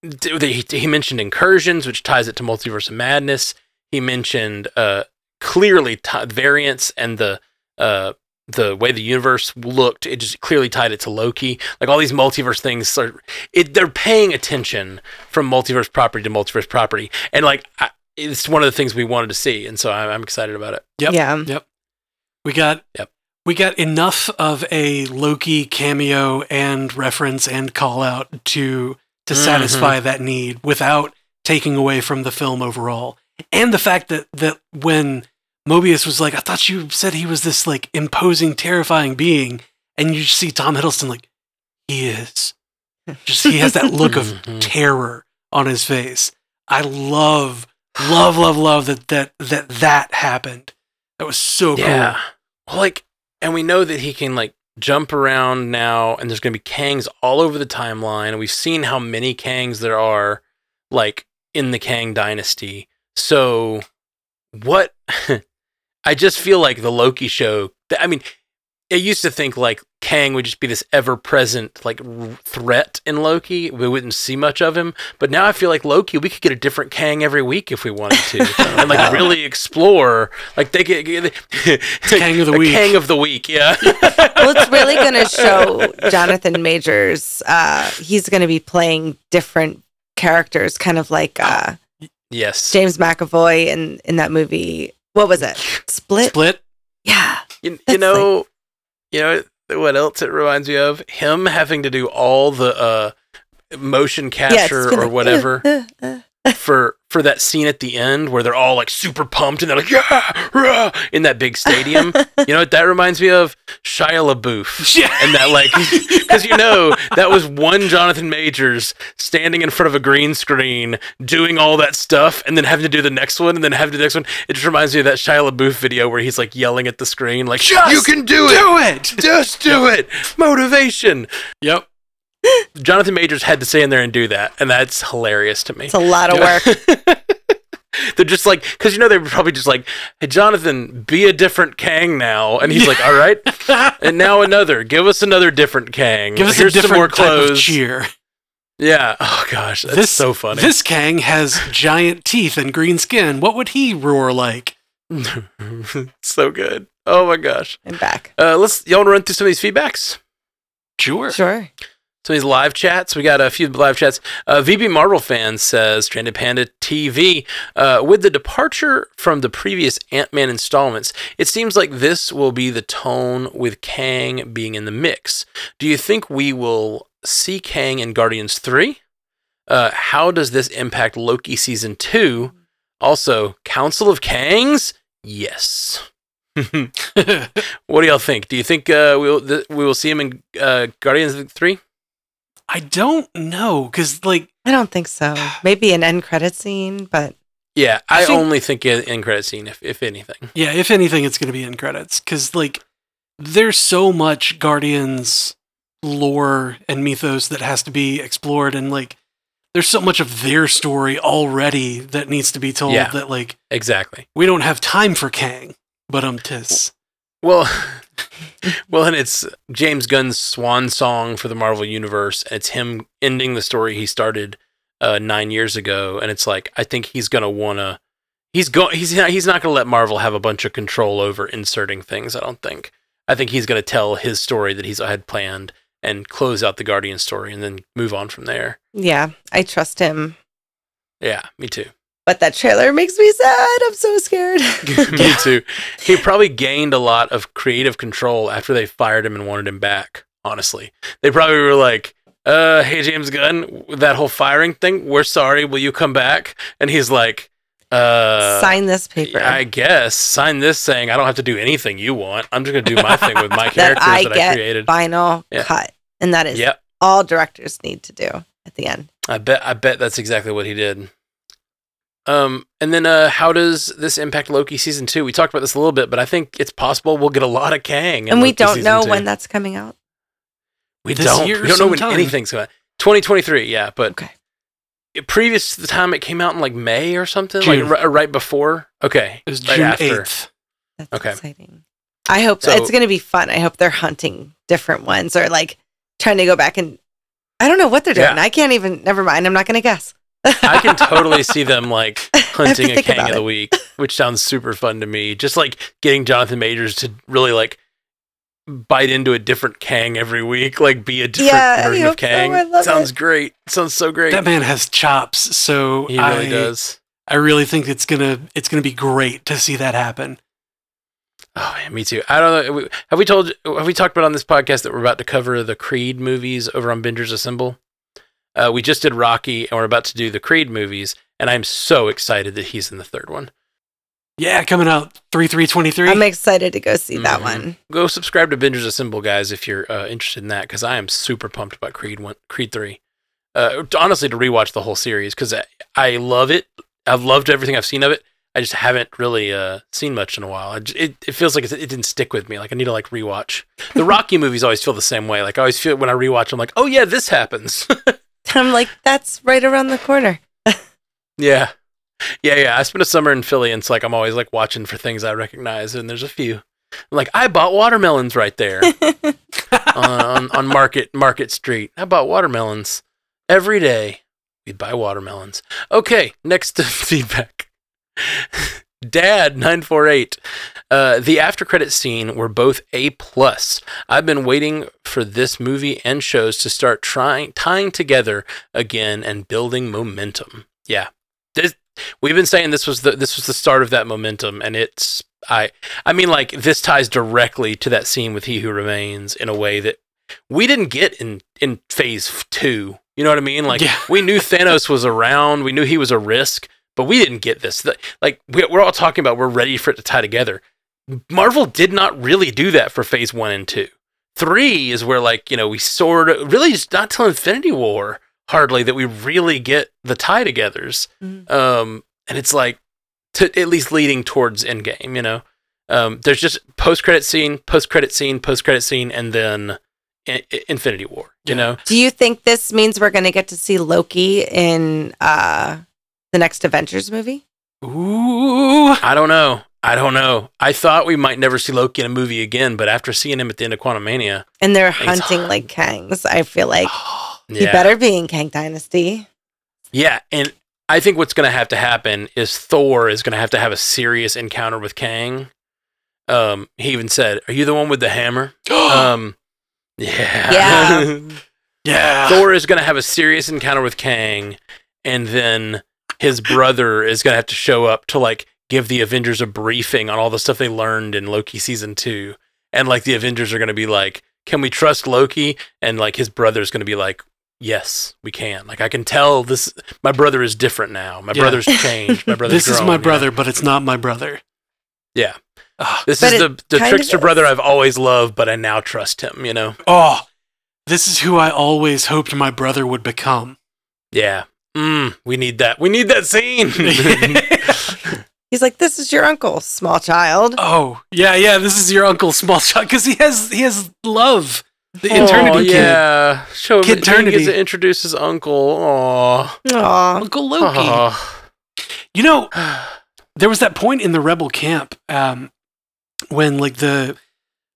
he, he mentioned incursions, which ties it to multiverse of madness. He mentioned uh, clearly t- variants and the uh, the way the universe looked. It just clearly tied it to Loki. Like all these multiverse things, are, it they're paying attention from multiverse property to multiverse property, and like I, it's one of the things we wanted to see, and so I'm, I'm excited about it. Yep. Yeah. We got Yep. we got enough of a Loki cameo and reference and call out to to Mhm. satisfy that need without taking away from the film overall. And the fact that that when Mobius was like, I thought you said he was this like imposing, terrifying being, and you see Tom Hiddleston like, he is. Just he has that look of [LAUGHS] Mhm. terror on his face. I love, love, love, love that that that that happened. That was so cool. Yeah. Well, like, and we know that he can like jump around now, and there's going to be Kangs all over the timeline. And we've seen how many Kangs there are, like in the Kang dynasty. So, what? [LAUGHS] I just feel like the Loki show. I mean, I used to think like Kang would just be this ever-present like r- threat in Loki. We wouldn't see much of him, but now I feel like Loki. We could get a different Kang every week if we wanted to, and like [LAUGHS] really explore. Like they get Kang of the [LAUGHS] a week. Kang of the week. Yeah. well, it's really [LAUGHS] going to show Jonathan Majors. Uh, he's going to be playing different characters, kind of like uh, yes. James McAvoy in in that movie. What was it? Split. Split. Yeah. You, you That's know, you know what else it reminds me of? Him having to do all the uh, motion Yeah, capture been or whatever uh, uh, uh. for for that scene at the end where they're all like super pumped and they're like yeah, rah, in that big stadium. [LAUGHS] you know what that reminds me of? Shia LaBeouf. [LAUGHS] Yeah. And that like [LAUGHS] because you know that was one Jonathan Majors standing in front of a green screen doing all that stuff and then having to do the next one and then having to do the next one. It just reminds me of that Shia LaBeouf video where he's like yelling at the screen like Just you can do it. Do it. Just do it. Motivation. Yep. Jonathan Majors had to stay in there and do that, and that's hilarious to me. It's a lot of Yeah. work. [LAUGHS] They're just like, because you know, they were probably just like, hey, Jonathan, be a different Kang now. And he's like, all right. [LAUGHS] And now another. Give us another different Kang. Give us Here's a some more different type of clothes. cheer. Yeah. Oh, gosh. That's so funny. This Kang has giant teeth and green skin. What would he roar like? [LAUGHS] so good. Oh, my gosh. I'm back. Uh, let's, y'all want to run through some of these feedbacks? Sure. Sure. Some of these live chats. We got a few live chats. Uh, VB Marvel fan says, Stranded Panda TV, uh, with the departure from the previous Ant Man installments, it seems like this will be the tone with Kang being in the mix. Do you think we will see Kang in Guardians 3? Uh, how does this impact Loki season 2? Also, Council of Kangs? Yes. [LAUGHS] what do y'all think? Do you think uh, we'll th- we will see him in uh, Guardians 3? I don't know because like I don't think so. [SIGHS] Maybe an end credit scene, but Yeah, I I, think- only think in, in credit scene, if, if anything. yeah, if anything, it's gonna be in credits because like there's so much Guardians lore and mythos that has to be explored and like there's so much of their story already that needs to be told Yeah. that like Exactly. we don't have time for Kang. But um, tis. Well, [LAUGHS] well, and it's James Gunn's swan song for the Marvel Universe, and it's him ending the story he started uh, nine years ago. And it's like I think he's gonna wanna. He's go. He's not, he's not gonna let Marvel have a bunch of control over inserting things. I don't think. I think he's gonna tell his story that he's had planned and close out the Guardian story, and then move on from there. yeah, I trust him. Yeah, me too. But that trailer makes me sad. I'm so scared. [LAUGHS] Me too. He probably gained a lot of creative control after they fired him and wanted him back. Honestly, they probably were like, "Uh, hey James Gunn, that whole firing thing. We're sorry. Will you come back?" And he's like, "Uh, Sign this paper. I guess sign this saying I don't have to do anything you want. I'm just gonna do my thing with my [LAUGHS] that characters I that, I created." final Yeah. cut, and that is Yep, all directors need to do at the end. I bet. I bet that's exactly what he did. Um, and then uh, how does this impact Loki season two? We talked about this a little bit, but I think it's possible we'll get a lot of Kang. in and we Loki don't know two. when that's coming out. We This don't. year We don't know when sometime. anything's going. 2023, yeah, but Okay. previous to the time it came out in like May or something, June. like right, right before. Okay, It was right June after. eighth. That's Okay. exciting. I hope So- it's going to be fun. I hope they're hunting different ones or like trying to go back and I don't know what they're doing. Yeah. I can't even. Never mind. I'm not going to guess. I can [LAUGHS] totally see them like [LAUGHS] hunting a think Kang of the it. week, which sounds super fun to me. Just like getting Jonathan Majors to really like bite into a different Kang every week, like be a different Yeah, version of hope so. Kang. Sounds it. great. Sounds so great. That man has chops, so he really I, does. I really think it's gonna it's gonna be great to see that happen. Oh man, me too. I don't know. Have we told? Have we talked about on this podcast that we're about to cover the Creed movies over on Bingers Assemble? Uh, we just did Rocky, and we're about to do the Creed movies, and I'm so excited that he's in the third one. Yeah, coming out three three twenty three. I'm excited to go see that Mhm. one. Go subscribe to Bingers Assemble, guys, if you're uh, interested in that, because I am super pumped about Creed one, Creed three. Uh, honestly, to rewatch the whole series because I, I love it. I've loved everything I've seen of it. I just haven't really uh, seen much in a while. I j- it, it feels like it, it didn't stick with me. Like I need to like rewatch. The [LAUGHS] Rocky movies always feel the same way. Like I always feel when I rewatch, I'm like, oh yeah, this happens. [LAUGHS] [LAUGHS] I'm like, that's right around the corner. [LAUGHS] yeah, yeah, yeah. I spent a summer in Philly, and it's like I'm always like watching for things I recognize, and there's a few. I'm like I bought watermelons right there. on, [LAUGHS] on on Market Market Street. How about watermelons? Every day we buy watermelons. Okay, next to feedback. Dad nine four eight. Uh, the after credit scene were both a plus. I've been waiting for this movie and shows to start trying tying together again and building momentum. Yeah, this, we've been saying this was the this was the start of that momentum, and it's I I mean like this ties directly to that scene with He Who Remains in a way that we didn't get in in Phase Two. You know what I mean? Like Yeah. we knew Thanos was around, we knew he was a risk, but we didn't get this. Like we- we're all talking about, we're ready for it to tie together. Marvel did not really do that for Phase One and Two. Three is where like you know we sort of really just not till Infinity War hardly that we really get the tie togethers. Mhm. Um, and it's like to at least leading towards Endgame. You know, um, there's just post credit scene, post credit scene, post credit scene, and then Infinity War. You Yeah. know, Do you think this means we're going to get to see Loki in uh, the next Avengers movie? Ooh. I don't know. I don't know. I thought we might never see Loki in a movie again, but after seeing him at the end of Quantumania, And they're hunting like Kangs. I feel like [GASPS] yeah, he better be in Kang Dynasty. yeah, and I think what's going to have to happen is Thor is going to have to have a serious encounter with Kang. Um, he even said, "Are you the one with the hammer?" [GASPS] um, yeah, Yeah. [LAUGHS] yeah. Thor is going to have a serious encounter with Kang, and then his brother is going to have to show up to like give the Avengers a briefing on all the stuff they learned in Loki season two. And like the Avengers are going to be like, can we trust Loki? And like his brother is going to be like, yes, we can. Like I can tell this, my brother is different now. My Yeah. brother's changed. My [LAUGHS] brother's this is grown, my you know? brother, but it's not my brother. Yeah. Ah, This But is the, the trickster is. brother I've always loved, but I now trust him, you know? oh, this is who I always hoped my brother would become. Yeah. Mm, we need that. We need that scene. [LAUGHS] He's like, This is your uncle, small child. oh, yeah, yeah. This is your uncle, small child, because he has he has love. The Oh, eternity kid, yeah. Show him Kid he gets to introduce his uncle. Aw. Aw. Uncle Loki. Aw. [SIGHS] You know, there was that point in the rebel camp um, when like the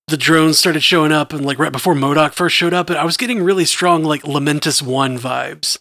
the drones started showing up and like right before MODOK first showed up and I was getting really strong like Lamentis 1 vibes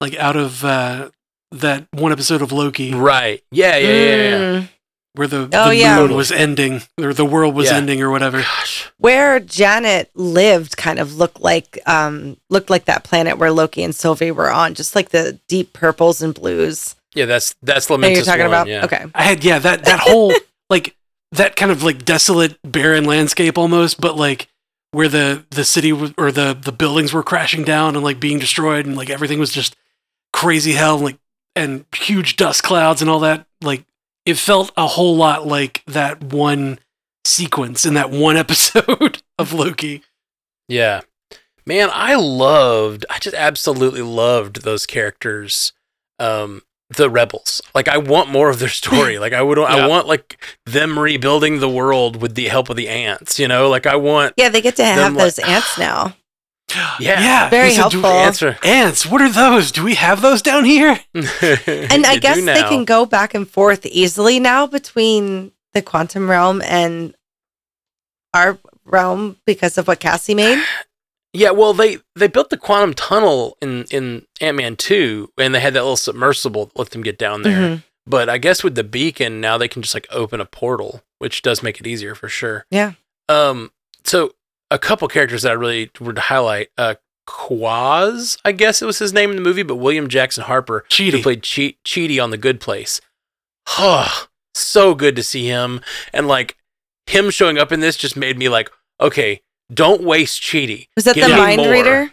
like out of uh, that one episode of Loki right. Yeah, yeah, yeah, yeah. Mm. where the, Oh, the yeah. moon was ending or the world was Yeah. ending or whatever. Gosh. Where Janet lived kind of looked like um looked like that planet where Loki and Sylvie were on, just like the deep purples and blues. Yeah, that's that's That you're talking one, about? Yeah. Okay. I had yeah that that whole [LAUGHS] like that kind of like desolate barren landscape almost but like where the the city was, or the the buildings were crashing down and like being destroyed and like everything was just crazy hell and, like and huge dust clouds and all that like it felt a whole lot like that one sequence in that one [LAUGHS] episode of Loki. Yeah. Man, I loved I just absolutely loved those characters. Um the rebels. Like I want more of their [LAUGHS] story. Like I would I want like them rebuilding the world with the help of the ants, you know? Like I want Yeah, they get to have Them, like- those ants now. [GASPS] Yeah. yeah, Very he said, helpful. answer. Ants, what are those? Do we have those down here? [LAUGHS] And I guess they can go back and forth easily now between the quantum realm and our realm because of what Cassie made. [SIGHS] Yeah, well, they they built the quantum tunnel in in Ant Man two, and they had that little submersible that let them get down there. Mhm. But I guess with the beacon now they can just like open a portal, which does make it easier for sure. Yeah. Um. So a couple characters that I really would highlight. Uh, Quaz, I guess it was his name in the movie, but William Jackson Harper, who Chidi. played che- Chidi on The Good Place. Huh. So good to see him, and like him showing up in this just made me like, okay, don't waste Chidi. Was that Give the mind more. reader?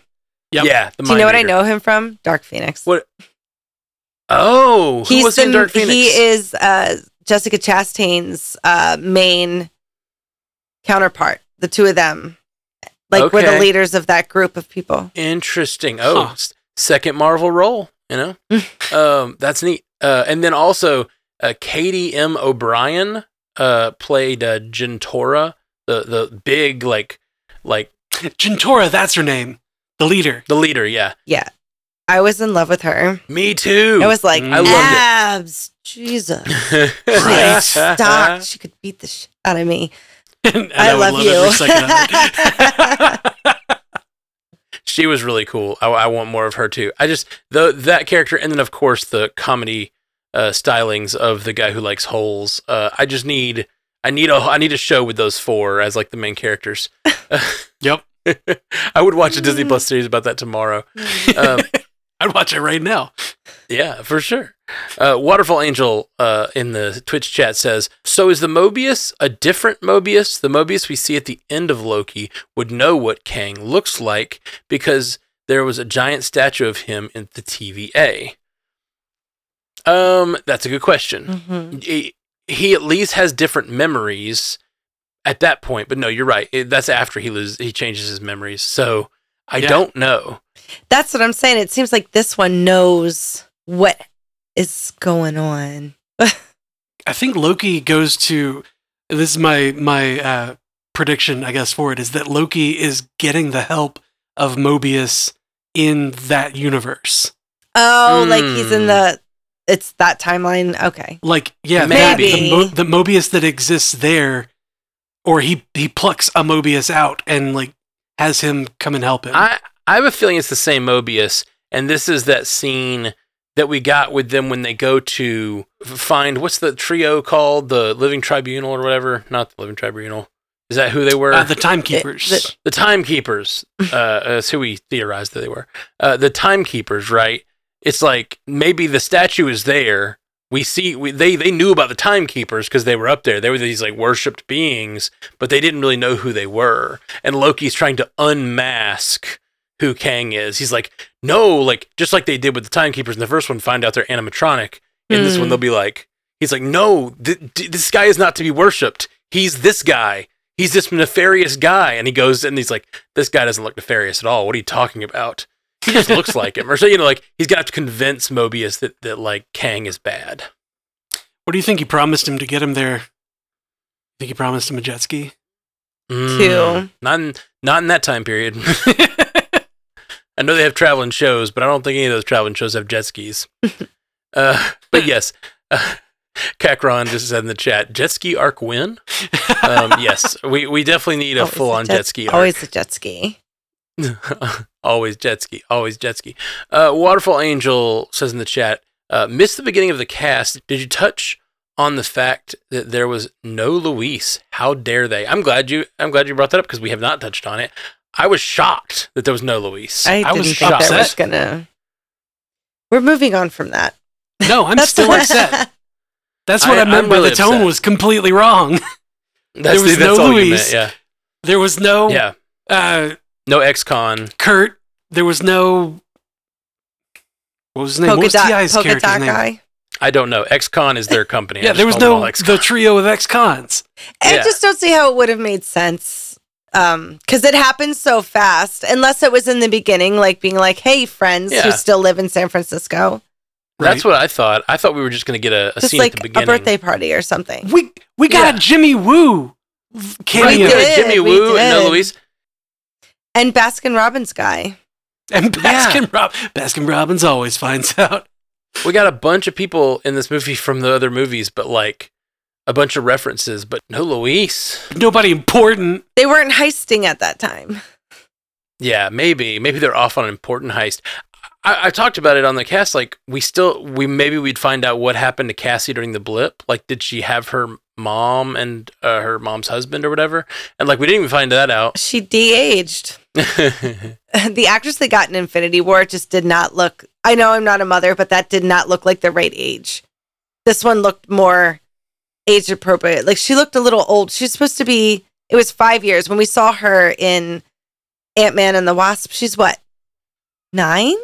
Yep. Yeah. The Do you know Mind what I know him from? Dark Phoenix. What? Oh, who was the, in Dark Phoenix? He is uh, Jessica Chastain's uh, main counterpart. The two of them, like, we're the leaders of that group of people. Interesting. Oh, Huh. second Marvel role. You know, [LAUGHS] um, that's neat. Uh, and then also, uh, Katy M. O'Brian uh, played uh, Jentorra, the the big like like Jentorra, that's her name. The leader. the leader. Yeah, Yeah, I was in love with her. me too. I was like, I loved it. abs, Jesus. [LAUGHS] Right. Stock. She could beat the shit out of me. And I, would love, every you. second of it. [LAUGHS] she was really cool. I, I want more of her too. I just the that character, and then of course the comedy uh, stylings of the guy who likes holes. Uh, I just need I need a I need a show with those four as like the main characters. [LAUGHS] Yep. I would watch a Disney Plus series about that tomorrow. [LAUGHS] Um, I'd watch it right now. yeah, for sure. Uh, Waterfall Angel uh, in the Twitch chat says, "So is the Mobius a different Mobius? The Mobius we see at the end of Loki would know what Kang looks like because there was a giant statue of him in the TVA." Um, that's a good question. Mhm. He, he at least has different memories at that point, but no, you're right. It, that's after he loses, he changes his memories. So I Yeah. don't know. That's what I'm saying. It seems like this one knows what is going on. I think Loki goes to. This is my my uh, prediction, I guess, for it is that Loki is getting the help of Mobius in that universe. Oh, like he's in Hmm. the it's that timeline. Okay. Like, yeah, Maybe. that, the, Mo- the Mobius that exists there, or he he plucks a Mobius out and like has him come and help him. I I have a feeling it's the same Mobius, and this is that scene that we got with them when they go to find what's the trio called, the Living Tribunal or whatever. Not the Living Tribunal. Is that who they were? uh, the timekeepers. the- the timekeepers. Uh, that's who we theorized that they were. Uh, the timekeepers, right? It's like maybe the statue is there. We see we, they they knew about the timekeepers because they were up there. They were these like worshipped beings, but they didn't really know who they were. And Loki's trying to unmask who Kang is. He's like, no, like just like they did with the timekeepers in the first one, find out they're animatronic. In this Hmm. one, they'll be like, he's like, no, th- th- this guy is not to be worshipped. He's this guy. He's this nefarious guy. And he goes and he's like, this guy doesn't look nefarious at all. What are you talking about? He just looks [LAUGHS] like him. Or so, you know, like he's got to convince Mobius that, that like Kang is bad. what do you think he promised him to get him there? think he promised him a jet ski? Mm, Two. Not in, not in that time period. [LAUGHS] I know they have traveling shows, but I don't think any of those traveling shows have jet skis. [LAUGHS] uh, but yes, uh, [LAUGHS] Kakron just said in the chat, jet ski arc win? Um, [LAUGHS] yes, we, we definitely need a full on jet, ski arc. Always a jet ski. always jet ski. Always jet ski. Uh, Waterfall Angel says in the chat, uh, missed the beginning of the cast. Did you touch on the fact that there was no Luis? How dare they? I'm glad you. I'm glad you brought that up because we have not touched on it. I was shocked that there was no Luis. I, I didn't was think there was gonna. We're moving on from that. No, I'm [LAUGHS] That's still upset. That's what I- I, meant I'm by really the tone upset. was completely wrong. [LAUGHS] That's, was that's no all Luis. meant, There was no Yeah. Yeah. uh, No ex-con. Kurt. There was no. What was his name? what Polka was dot, T.I.'s polka character's name? guy. I don't know. Ex-con is their company. Yeah, there was call them all no ex-con. the trio of ex-cons. I Yeah. just don't see how it would have made sense. Um, because it happened so fast, unless it was in the beginning, like being like, "Hey, friends who still live in San Francisco," That's what I thought. I thought we were just going to get a, a just scene like at the beginning, a birthday party or something. We we got Yeah. a Jimmy Woo cameo Right, We yeah, did, Jimmy we Woo and no did. And Baskin Robbins guy. and Baskin Rob Baskin Robbins always finds out. We got a bunch of people in this movie from the other movies, but like a bunch of references, but no Luis. Nobody important. They weren't heisting at that time. Yeah, maybe. Maybe they're off on an important heist. I, I talked about it on the cast. Like, we still, we maybe we'd find out what happened to Cassie during the blip. Like, did she have her mom and uh, her mom's husband or whatever? And like, we didn't even find that out. [LAUGHS] She de-aged. the actress that got in Infinity War just did not look. I know I'm not a mother, but that did not look like the right age. This one looked more age appropriate. Like she looked a little old. She's supposed to be. It was five years when we saw her in Ant Man and the Wasp. She's what nine?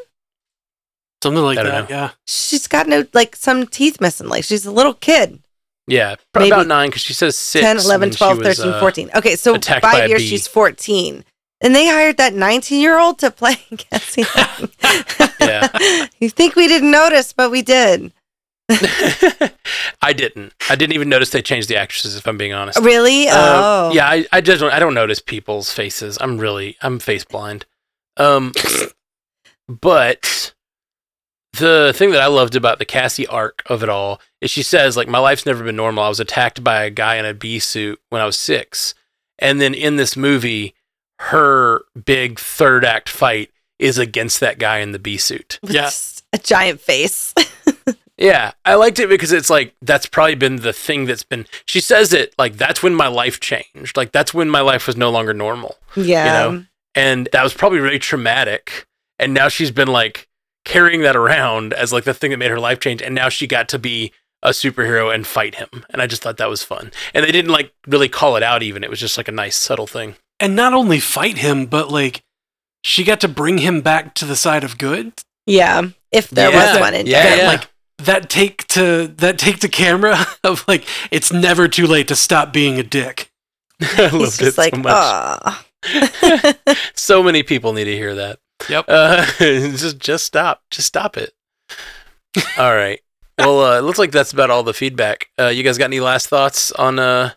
Something like that. know. Yeah. She's got no like some teeth missing. Like she's a little kid. yeah, probably Maybe about nine because she says six. 10, 11, when she 12, was, 13, uh, 14. Okay, so attacked by a five years she's 14. And they hired that 19 year old to play [LAUGHS] Cassie Lang. [LAUGHS] Yeah. [LAUGHS] you think we didn't notice, but we did. [LAUGHS] I didn't. I didn't even notice they changed the actresses. If I'm being honest. Really? Uh, oh. yeah, I, I just don't, I don't notice people's faces. I'm really I'm face blind. Um, but the thing that I loved about the Cassie arc of it all is she says like my life's never been normal. I was attacked by a guy in a bee suit when I was six, and then in this movie, her big third act fight is against that guy in the bee suit. Yes. Yeah. [LAUGHS] a giant face. [LAUGHS] Yeah, I liked it because it's like that's probably been the thing that's been. She says it like that's when my life changed. Like that's when my life was no longer normal. yeah. know? and that was probably really traumatic and now she's been like carrying that around as like the thing that made her life change and now she got to be a superhero and fight him and i just thought that was fun and they didn't like really call it out even it was just like a nice subtle thing And not only fight him, but like she got to bring him back to the side of good. Yeah. If there Yeah. was one in Yeah, yeah. like that take to that take to camera [LAUGHS] of like it's never too late to stop being a dick. [LAUGHS] i He's loved just it like, so much [LAUGHS] so many people need to hear that. Yep. uh, just just stop just stop it. All right. Well uh, it looks like that's about all the feedback. Uh, you guys got any last thoughts on uh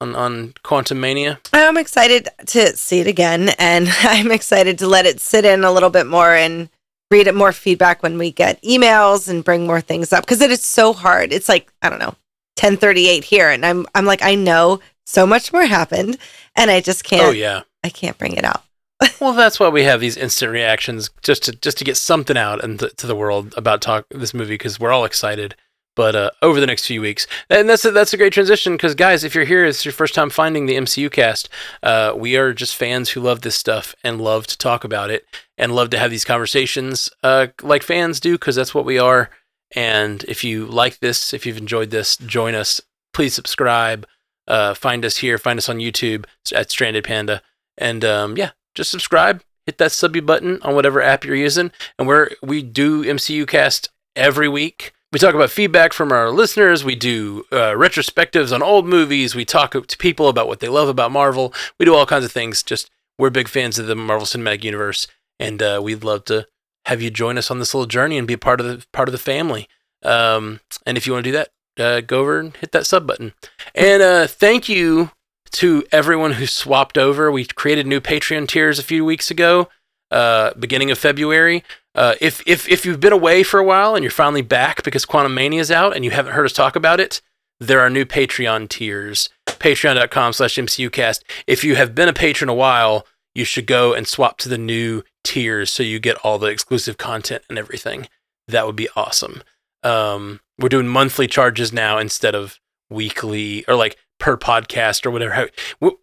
on on Quantumania? I'm excited to see it again, and I'm excited to let it sit in a little bit more and read it more feedback when we get emails and bring more things up because it is so hard. It's like, I don't know, 1038 here. And I'm I'm like, I know so much more happened and I just can't Oh yeah. I can't bring it out. [LAUGHS] Well, that's why we have these instant reactions just to just to get something out into to the world about talk this movie because we're all excited. But uh, over the next few weeks, and that's a, that's a great transition because guys, if you're here, it's your first time finding the MCU cast. Uh, we are just fans who love this stuff and love to talk about it and love to have these conversations uh, like fans do because that's what we are. And if you like this, if you've enjoyed this, join us. Please subscribe. Uh, find us here. Find us on YouTube at Stranded Panda. And um, yeah, just subscribe. Hit that subby button on whatever app you're using. And we're we do MCU cast every week. We talk about feedback from our listeners. We do uh, retrospectives on old movies. We talk to people about what they love about Marvel. We do all kinds of things. Just we're big fans of the Marvel Cinematic Universe, and uh, we'd love to have you join us on this little journey and be part of the part of the family. Um, and if you want to do that, uh, go over and hit that sub button. And uh, thank you to everyone who swapped over. We created new Patreon tiers a few weeks ago, uh, beginning of February. Uh, if if if you've been away for a while and you're finally back because Quantumania is out and you haven't heard us talk about it, there are new Patreon tiers. Patreon.com slash MCUcast. If you have been a patron a while, you should go and swap to the new tiers so you get all the exclusive content and everything. That would be awesome. Um, we're doing monthly charges now instead of weekly or like per podcast or whatever.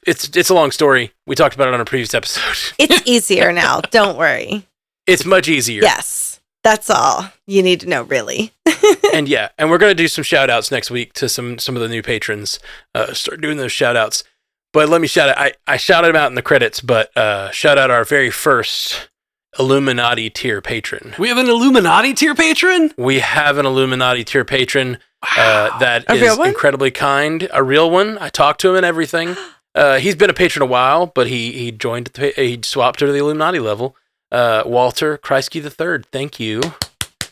It's it's a long story. We talked about it on a previous episode. [LAUGHS] It's easier now. Don't worry. It's much easier. Yes. That's all you need to know, really. [LAUGHS] and yeah, and we're gonna do some shout outs next week to some some of the new patrons. Uh, start doing those shout outs. But let me shout out. I, I shouted them out in the credits, but uh, shout out our very first Illuminati tier patron. We have an Illuminati tier patron. We have an Illuminati tier patron uh, that A is incredibly kind, a real one. I talked to him and everything. [GASPS] Uh, he's been a patron a while, but he he joined. The, he swapped to the Illuminati level. Uh, Walter Kreisky the third. Thank you.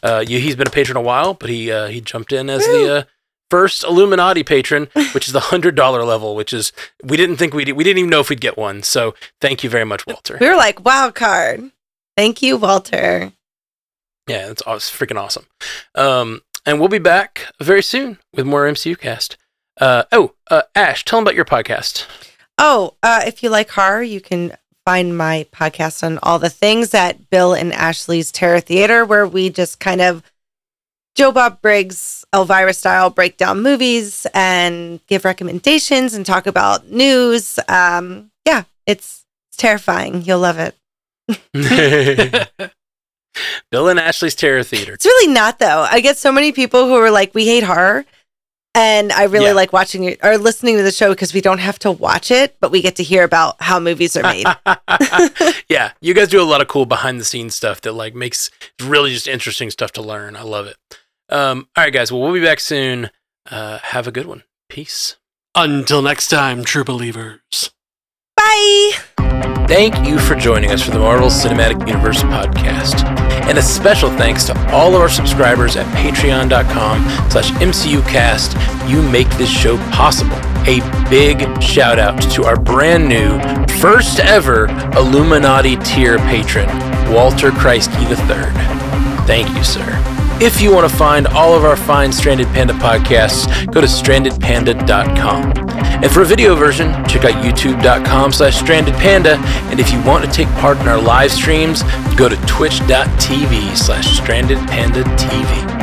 Uh, you. He's been a patron a while, but he uh, he jumped in as the uh, first Illuminati patron, which is the hundred dollar level. Which is we didn't think we we didn't even know if we'd get one. So thank you very much, Walter. We were like, wild card. Thank you, Walter. Yeah, it's, aw- it's freaking awesome. Um, and we'll be back very soon with more MCU cast. Uh, oh, uh, Ash, tell them about your podcast. Oh, uh, if you like horror, you can find my podcast on all the things at Bill and Ashley's Terror Theater, where we just kind of Joe Bob Briggs, Elvira style break down movies and give recommendations and talk about news. Um, yeah, it's, it's terrifying. You'll love it. [LAUGHS] [LAUGHS] Bill and Ashley's Terror Theater. It's really not though. I get so many people who are like, "We hate horror," and I really Yeah. like watching it or listening to the show because we don't have to watch it, but we get to hear about how movies are made. [LAUGHS] yeah, you guys do a lot of cool behind the scenes stuff that like makes really just interesting stuff to learn. I love it. Um, all right, guys. Well, we'll be back soon. Uh, have a good one. Peace. Until next time, true believers. Bye. Thank you for joining us for the Marvel Cinematic Universe podcast. And a special thanks to all of our subscribers at patreon.com slash MCUcast. You make this show possible. A big shout out to our brand new, first ever Illuminati tier patron, Walter Kreisky III. Thank you, sir. If you want to find all of our fine Stranded Panda podcasts, go to strandedpanda.com. And for a video version, check out youtube.com slash strandedpanda. And if you want to take part in our live streams, go to twitch.tv slash strandedpandatv.